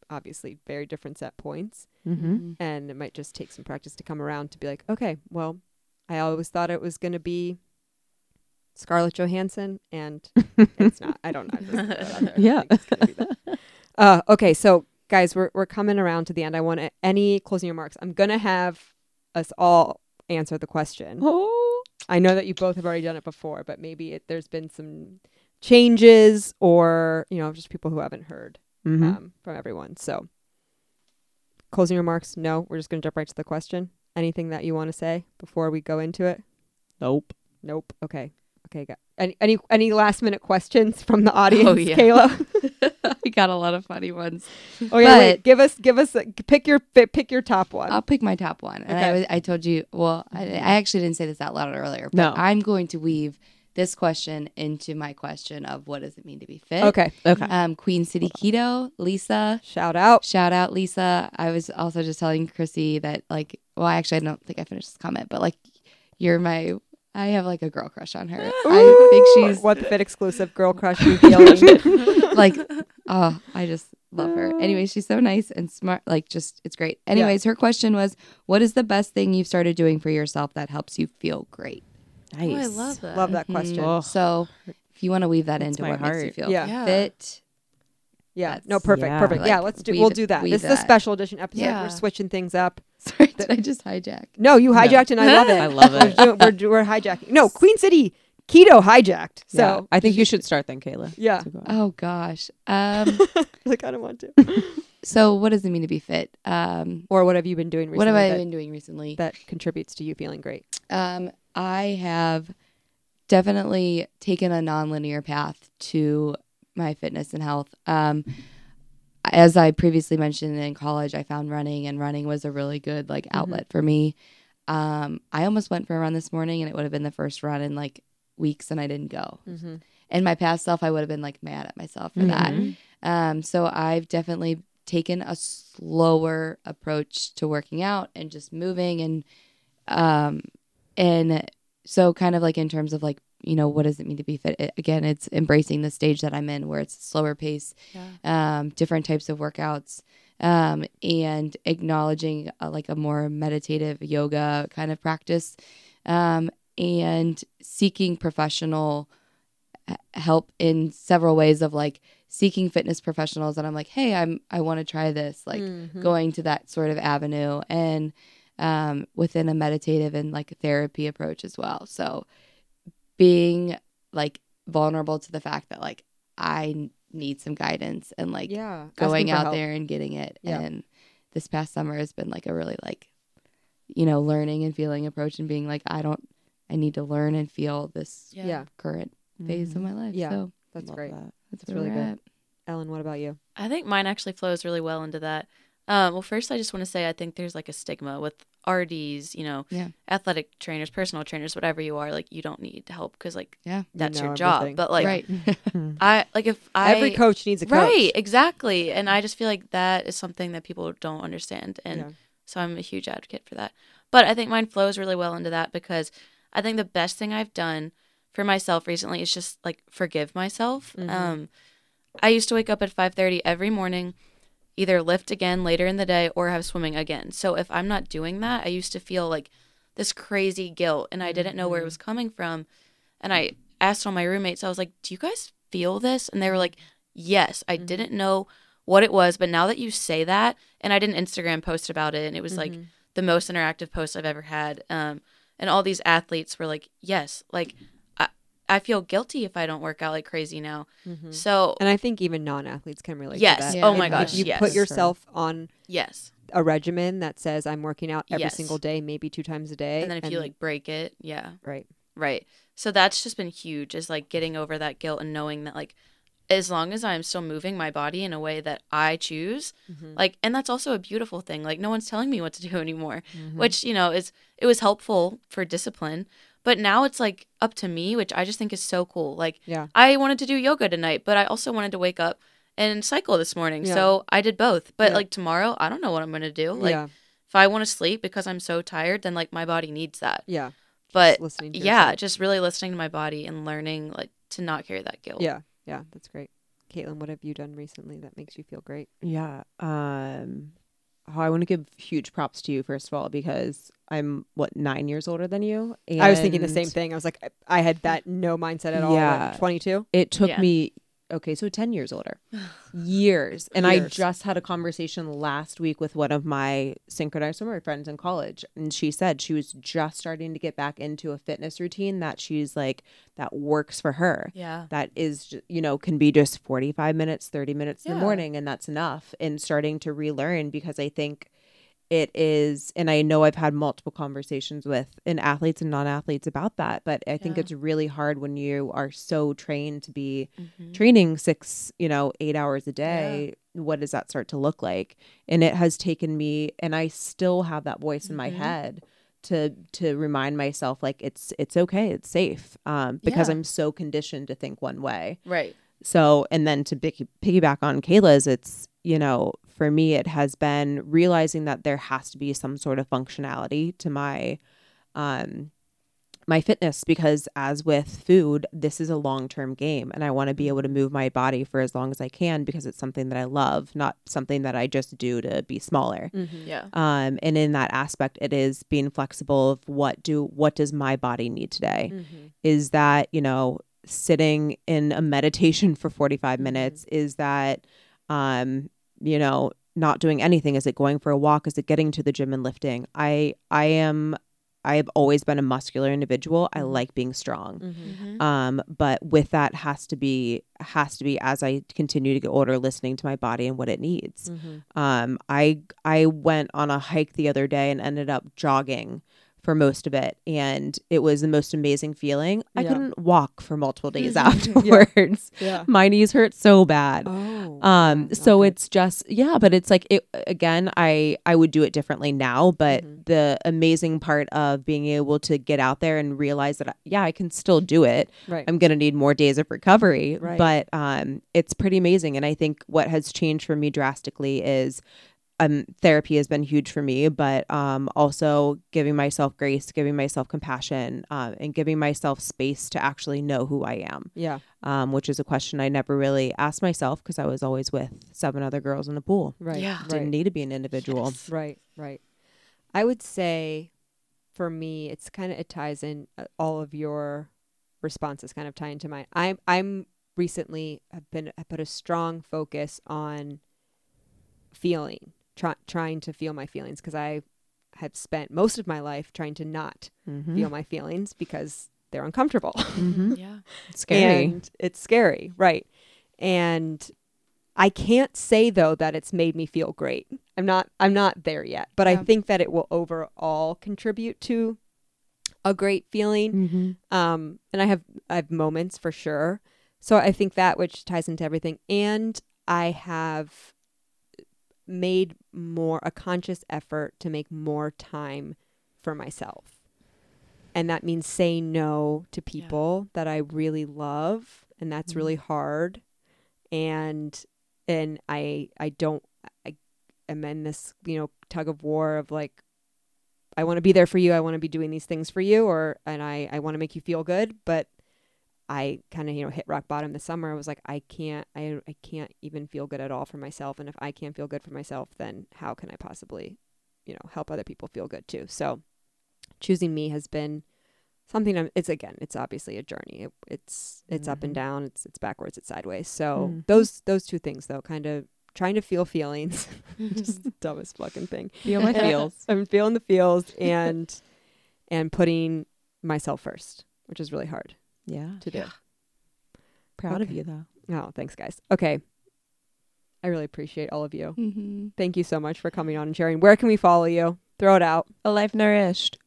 obviously very different set points. Mm-hmm. and it might just take some practice to come around to be like, okay, well, I always thought it was going to be Scarlett Johansson, and it's not. I don't know. I just threw that out there. I Yeah. think it's gonna be that. Uh, okay, so guys, we're we're coming around to the end. I want to, any closing remarks. I'm gonna have us all answer the question. Oh. I know that you both have already done it before, but maybe it, there's been some changes, or you know, just people who haven't heard Mm-hmm. um, from everyone. So, closing remarks? No, we're just going to jump right to the question. Anything that you want to say before we go into it? nope. Nope. Okay. Okay, got any any any last minute questions from the audience, Oh, yeah. Kayla? I got a lot of funny ones. Oh yeah, wait, give us give us pick your pick your top one. I'll pick my top one. And I, was, I told you, well, I, I actually didn't say this out loud earlier, but No. I'm going to weave this question into my question of what does it mean to be fit? okay, Okay. Um, Queen City Keto, Lisa. shout out. Shout out, Lisa. I was also just telling Chrissy that, like, well, actually, I don't think I finished this comment, but like, you're my, I have like a girl crush on her. I think she's what the fit exclusive girl crush revealing. like, oh, I just love her. Anyway, she's so nice and smart. Like, just, it's great. Anyways, her question was, what is the best thing you've started doing for yourself that helps you feel great? Nice. Oh, I love that. Love that question. Oh. So, if you want to weave that into my what makes you heart. feel Yeah. Yeah. fit, Yeah, That's- no, perfect, Yeah. perfect. Like, yeah, let's do. weave We'll do that. This is a special edition episode. Yeah. We're switching things up. sorry, did I just hijack? No, you hijacked, and I love it. I love We're, it. we're, we're hijacking. No, Queen City keto hijacked. Yeah. So I think you should start then, Kayla. yeah, go. Oh gosh. Um, like I don't want to. so what does it mean to be fit? Um, Or what have you been doing recently? what have I that, been doing recently? that contributes to you feeling great? Um, I have definitely taken a nonlinear path to my fitness and health. Um, as I previously mentioned in college, I found running, and running was a really good like outlet for me. Um, I almost went for a run this morning, and it would have been the first run in like weeks, and I didn't go. Mm-hmm. In my past self, I would have been like mad at myself for that. Mhm. Um, so I've definitely taken a slower approach to working out and just moving and um and so kind of like in terms of like you know what does it mean to be fit It- again it's embracing the stage that i'm in where it's a slower pace Yeah. um different types of workouts um and acknowledging uh, like a more meditative yoga kind of practice um and seeking professional help in several ways of like seeking fitness professionals and I'm like, "Hey, I'm I want to try this." Like Mhm. going to that sort of avenue and um within a meditative and like a therapy approach as well. So being like vulnerable to the fact that like I need some guidance and like yeah, going out help. there and getting it. Yeah. And this past summer has been like a really like, you know, learning and feeling approach and being like, I don't, I need to learn and feel this Yeah. Yeah, current phase of my life. Yeah. So that's great. that. that's, That's really good. at. Ellen, what about you? I think mine actually flows really well into that. Um, well, first, I just want to say I think there's like a stigma with RDs, you know, Yeah. athletic trainers, personal trainers, whatever you are. Like, you don't need help because like Yeah. that's know your job. everything. But like, right. I like if I Every coach needs a coach. right exactly, and I just feel like that is something that people don't understand, and Yeah. so I'm a huge advocate for that. But I think mine flows really well into that because I think the best thing I've done for myself recently is just like forgive myself. Mhm. Um, I used to wake up at 5:30 every morning, either lift again later in the day or have swimming again. So if I'm not doing that, I used to feel like this crazy guilt and I didn't know where it was coming from. And I asked all my roommates, I was like, "Do you guys feel this?" And they were like, "Yes." I didn't know what it was, but now that you say that, and I did an Instagram post about it and it was like Mhm. the most interactive post I've ever had. Um, and all these athletes were like, "Yes, like I, I feel guilty if I don't work out like crazy now." Mhm. So And I think even non-athletes can relate. Yes. To that. Yeah. Oh my If- gosh. If you yes. put yourself on yes, a regimen that says I'm working out every Yes. single day, maybe two times a day, and then if you like break it, yeah, right, right. So that's just been huge. Is like getting over that guilt and knowing that like as long as I'm still moving my body in a way that I choose, Mhm. like, and that's also a beautiful thing. Like no one's telling me what to do anymore. Mhm. which you know is it was helpful for discipline but now it's like up to me which i just think is so cool like Yeah. i wanted to do yoga tonight but i also wanted to wake up and cycle this morning Yeah. so i did both but Yeah. like tomorrow i don't know what i'm going to do like yeah, if i want to sleep because i'm so tired then like my body needs that yeah, but Just listening to yeah yourself. just really listening to my body and learning like to not carry that guilt yeah, yeah. That's great. Caitlin, what have you done recently that makes you feel great? Yeah. Um, oh, I want to give huge props to you first of all because I'm what nine years older than you. I was thinking the same thing. I was like, I, I had that no mindset at all. Yeah. Twenty two. It took Yeah. me okay, so ten years older, years, and I just had a conversation last week with one of my synchronized swimmer friends in college, and she said she was just starting to get back into a fitness routine that she's like that works for her. yeah. That is you know can be just 45 minutes 30 minutes in the morning and that's enough and starting to relearn because i think it is and i know i've had multiple conversations with in athletes and non-athletes about that but i think Yeah. it's really hard when you are so trained to be Mhm. training six you know eight hours a day what does that start to look like and it has taken me and i still have that voice in my Mhm. head to to remind myself like it's it's okay it's safe um because Yeah. i'm so conditioned to think one way Right. So, and then to piggy, piggyback on Kayla's, it's, you know, for me, it has been realizing that there has to be some sort of functionality to my, um, my fitness because as with food, this is a long term game and I want to be able to move my body for as long as I can because it's something that I love, not something that I just do to be smaller. Mm-hmm. Yeah. Um, and in that aspect, it is being flexible of what do what does my body need today? Mm-hmm. is that you know sitting in a meditation for 45 minutes is that um you know not doing anything. Is it going for a walk? Is it getting to the gym and lifting? I i am i've always been a muscular individual. I like being strong. Mm-hmm. Mhm. um but with that has to be has to be as i continue to get older listening to my body and what it needs. Mm-hmm. um i i went on a hike the other day and ended up jogging for most of it and it was the most amazing feeling i Yeah. couldn't walk for multiple days afterwards Yeah. my knees hurt so bad Oh. um so it's just yeah but it's like it again i i would do it differently now but Mhm. the amazing part of being able to get out there and realize that yeah i can still do it right. i'm going to need more days of recovery Right. but um it's pretty amazing and i think what has changed for me drastically is um therapy has been huge for me but um also giving myself grace giving myself compassion um, and giving myself space to actually know who i am yeah. um, which is a question I never really asked myself because I was always with seven other girls in the pool. Right. Yeah. Didn't need to be an individual. Yes. Right, right. I would say for me it's kind of it ties in uh, all of your responses kind of tie into mine. I'm I'm recently have been have put a strong focus on feeling, try, trying to feel my feelings because I have spent most of my life trying to not Mm-hmm. feel my feelings because they're uncomfortable. mm-hmm. Yeah. Scary. And it's scary, right? And I can't say though that it's made me feel great. I'm not I'm not there yet, but I think that it will overall contribute to a great feeling. mm-hmm. Um and I have I have moments for sure. So I think that which ties into everything and I have made more a conscious effort to make more time for myself. And that means saying no to people that I really love and that's Mhm. really hard. And and I I don't I am in this, you know, tug of war of like I want to be there for you. I want to be doing these things for you or and I I want to make you feel good, but I kind of, you know, hit rock bottom this summer. I was like I can't I I can't even feel good at all for myself and if I can't feel good for myself, then how can I possibly, you know, help other people feel good too. So choosing me has been something I'm, it's again it's obviously a journey it, it's it's up and Mhm. down it's it's backwards it's sideways so Mhm. those those two things though kind of trying to feel feelings just the dumbest fucking thing Feel my feels. i'm feeling the feels and and putting myself first which is really hard Yeah. to do Yeah. Proud of you though. oh thanks guys okay i really appreciate all of you Mm-hmm. thank you so much for coming on and sharing where can we follow you throw it out A life nourished.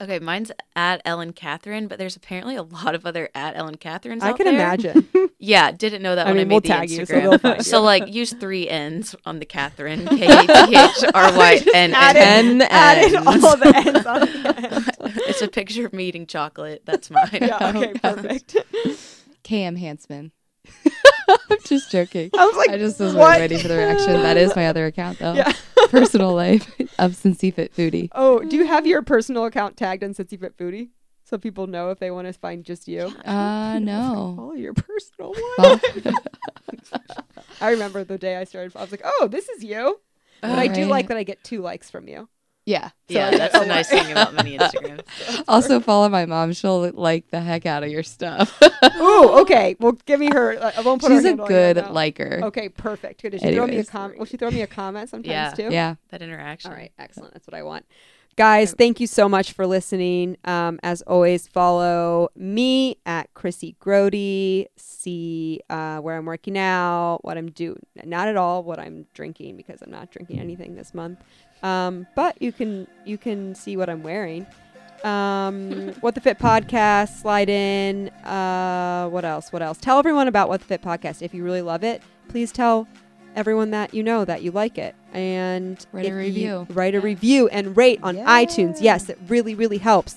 Okay, mine's at Ellen Kathryn, but there's apparently a lot of other at Ellen Kathryns. i out can there. imagine Yeah, didn't know that I when mean, I made we'll the tag you, so Instagram. find So, you. like, use three N's on the Kathryn. K A T H R Y N Add N. in, add in Ns. all the ends on the end. It's a picture of me eating chocolate. That's mine. yeah, okay, perfect. KM Hansman. I'm just joking. I was like, I just was what? ready for the reaction. That is my other account though. Yeah. Personal life of Cincy Fit Foodie. Oh, do you have your personal account tagged on Cincy Fit Foodie? So people know if they want to find just you. Uh no. Follow your personal one. Well, I remember the day I started. I was like, "Oh, this is you." But I do Alright. like that I get two likes from you. Yeah. Yeah, that's a the nice thing about many Instagrams. Also follow my mom. She'll like the heck out of your stuff. Ooh, okay. Well, give me her. I won't put She's her a handle on here good now. liker. Okay, perfect. Good. Did she throw me a Anyways. comment? Will she throw me a comment sometimes Yeah. too? Yeah. That interaction. All right, excellent. That's what I want. Guys, thank you so much for listening. Um, as always, follow me at Chrissy Grody. See uh, where I'm working out, what I'm doing. Not at all what I'm drinking because I'm not drinking anything this month. Um, but you can you can see what I'm wearing. Um, what the Fit podcast. Slide in. Uh, what else? What else? Tell everyone about what the Fit podcast. If you really love it, please tell everyone that you know that you like it and Write a review. write a review and rate on Yeah. iTunes. Yes, it really really helps.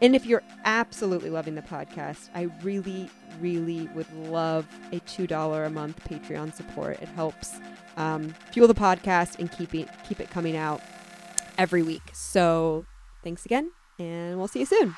And if you're absolutely loving the podcast, I really really would love a two dollar a month Patreon support. It helps um, fuel the podcast and keep it keep it coming out every week. So thanks again, and we'll see you soon.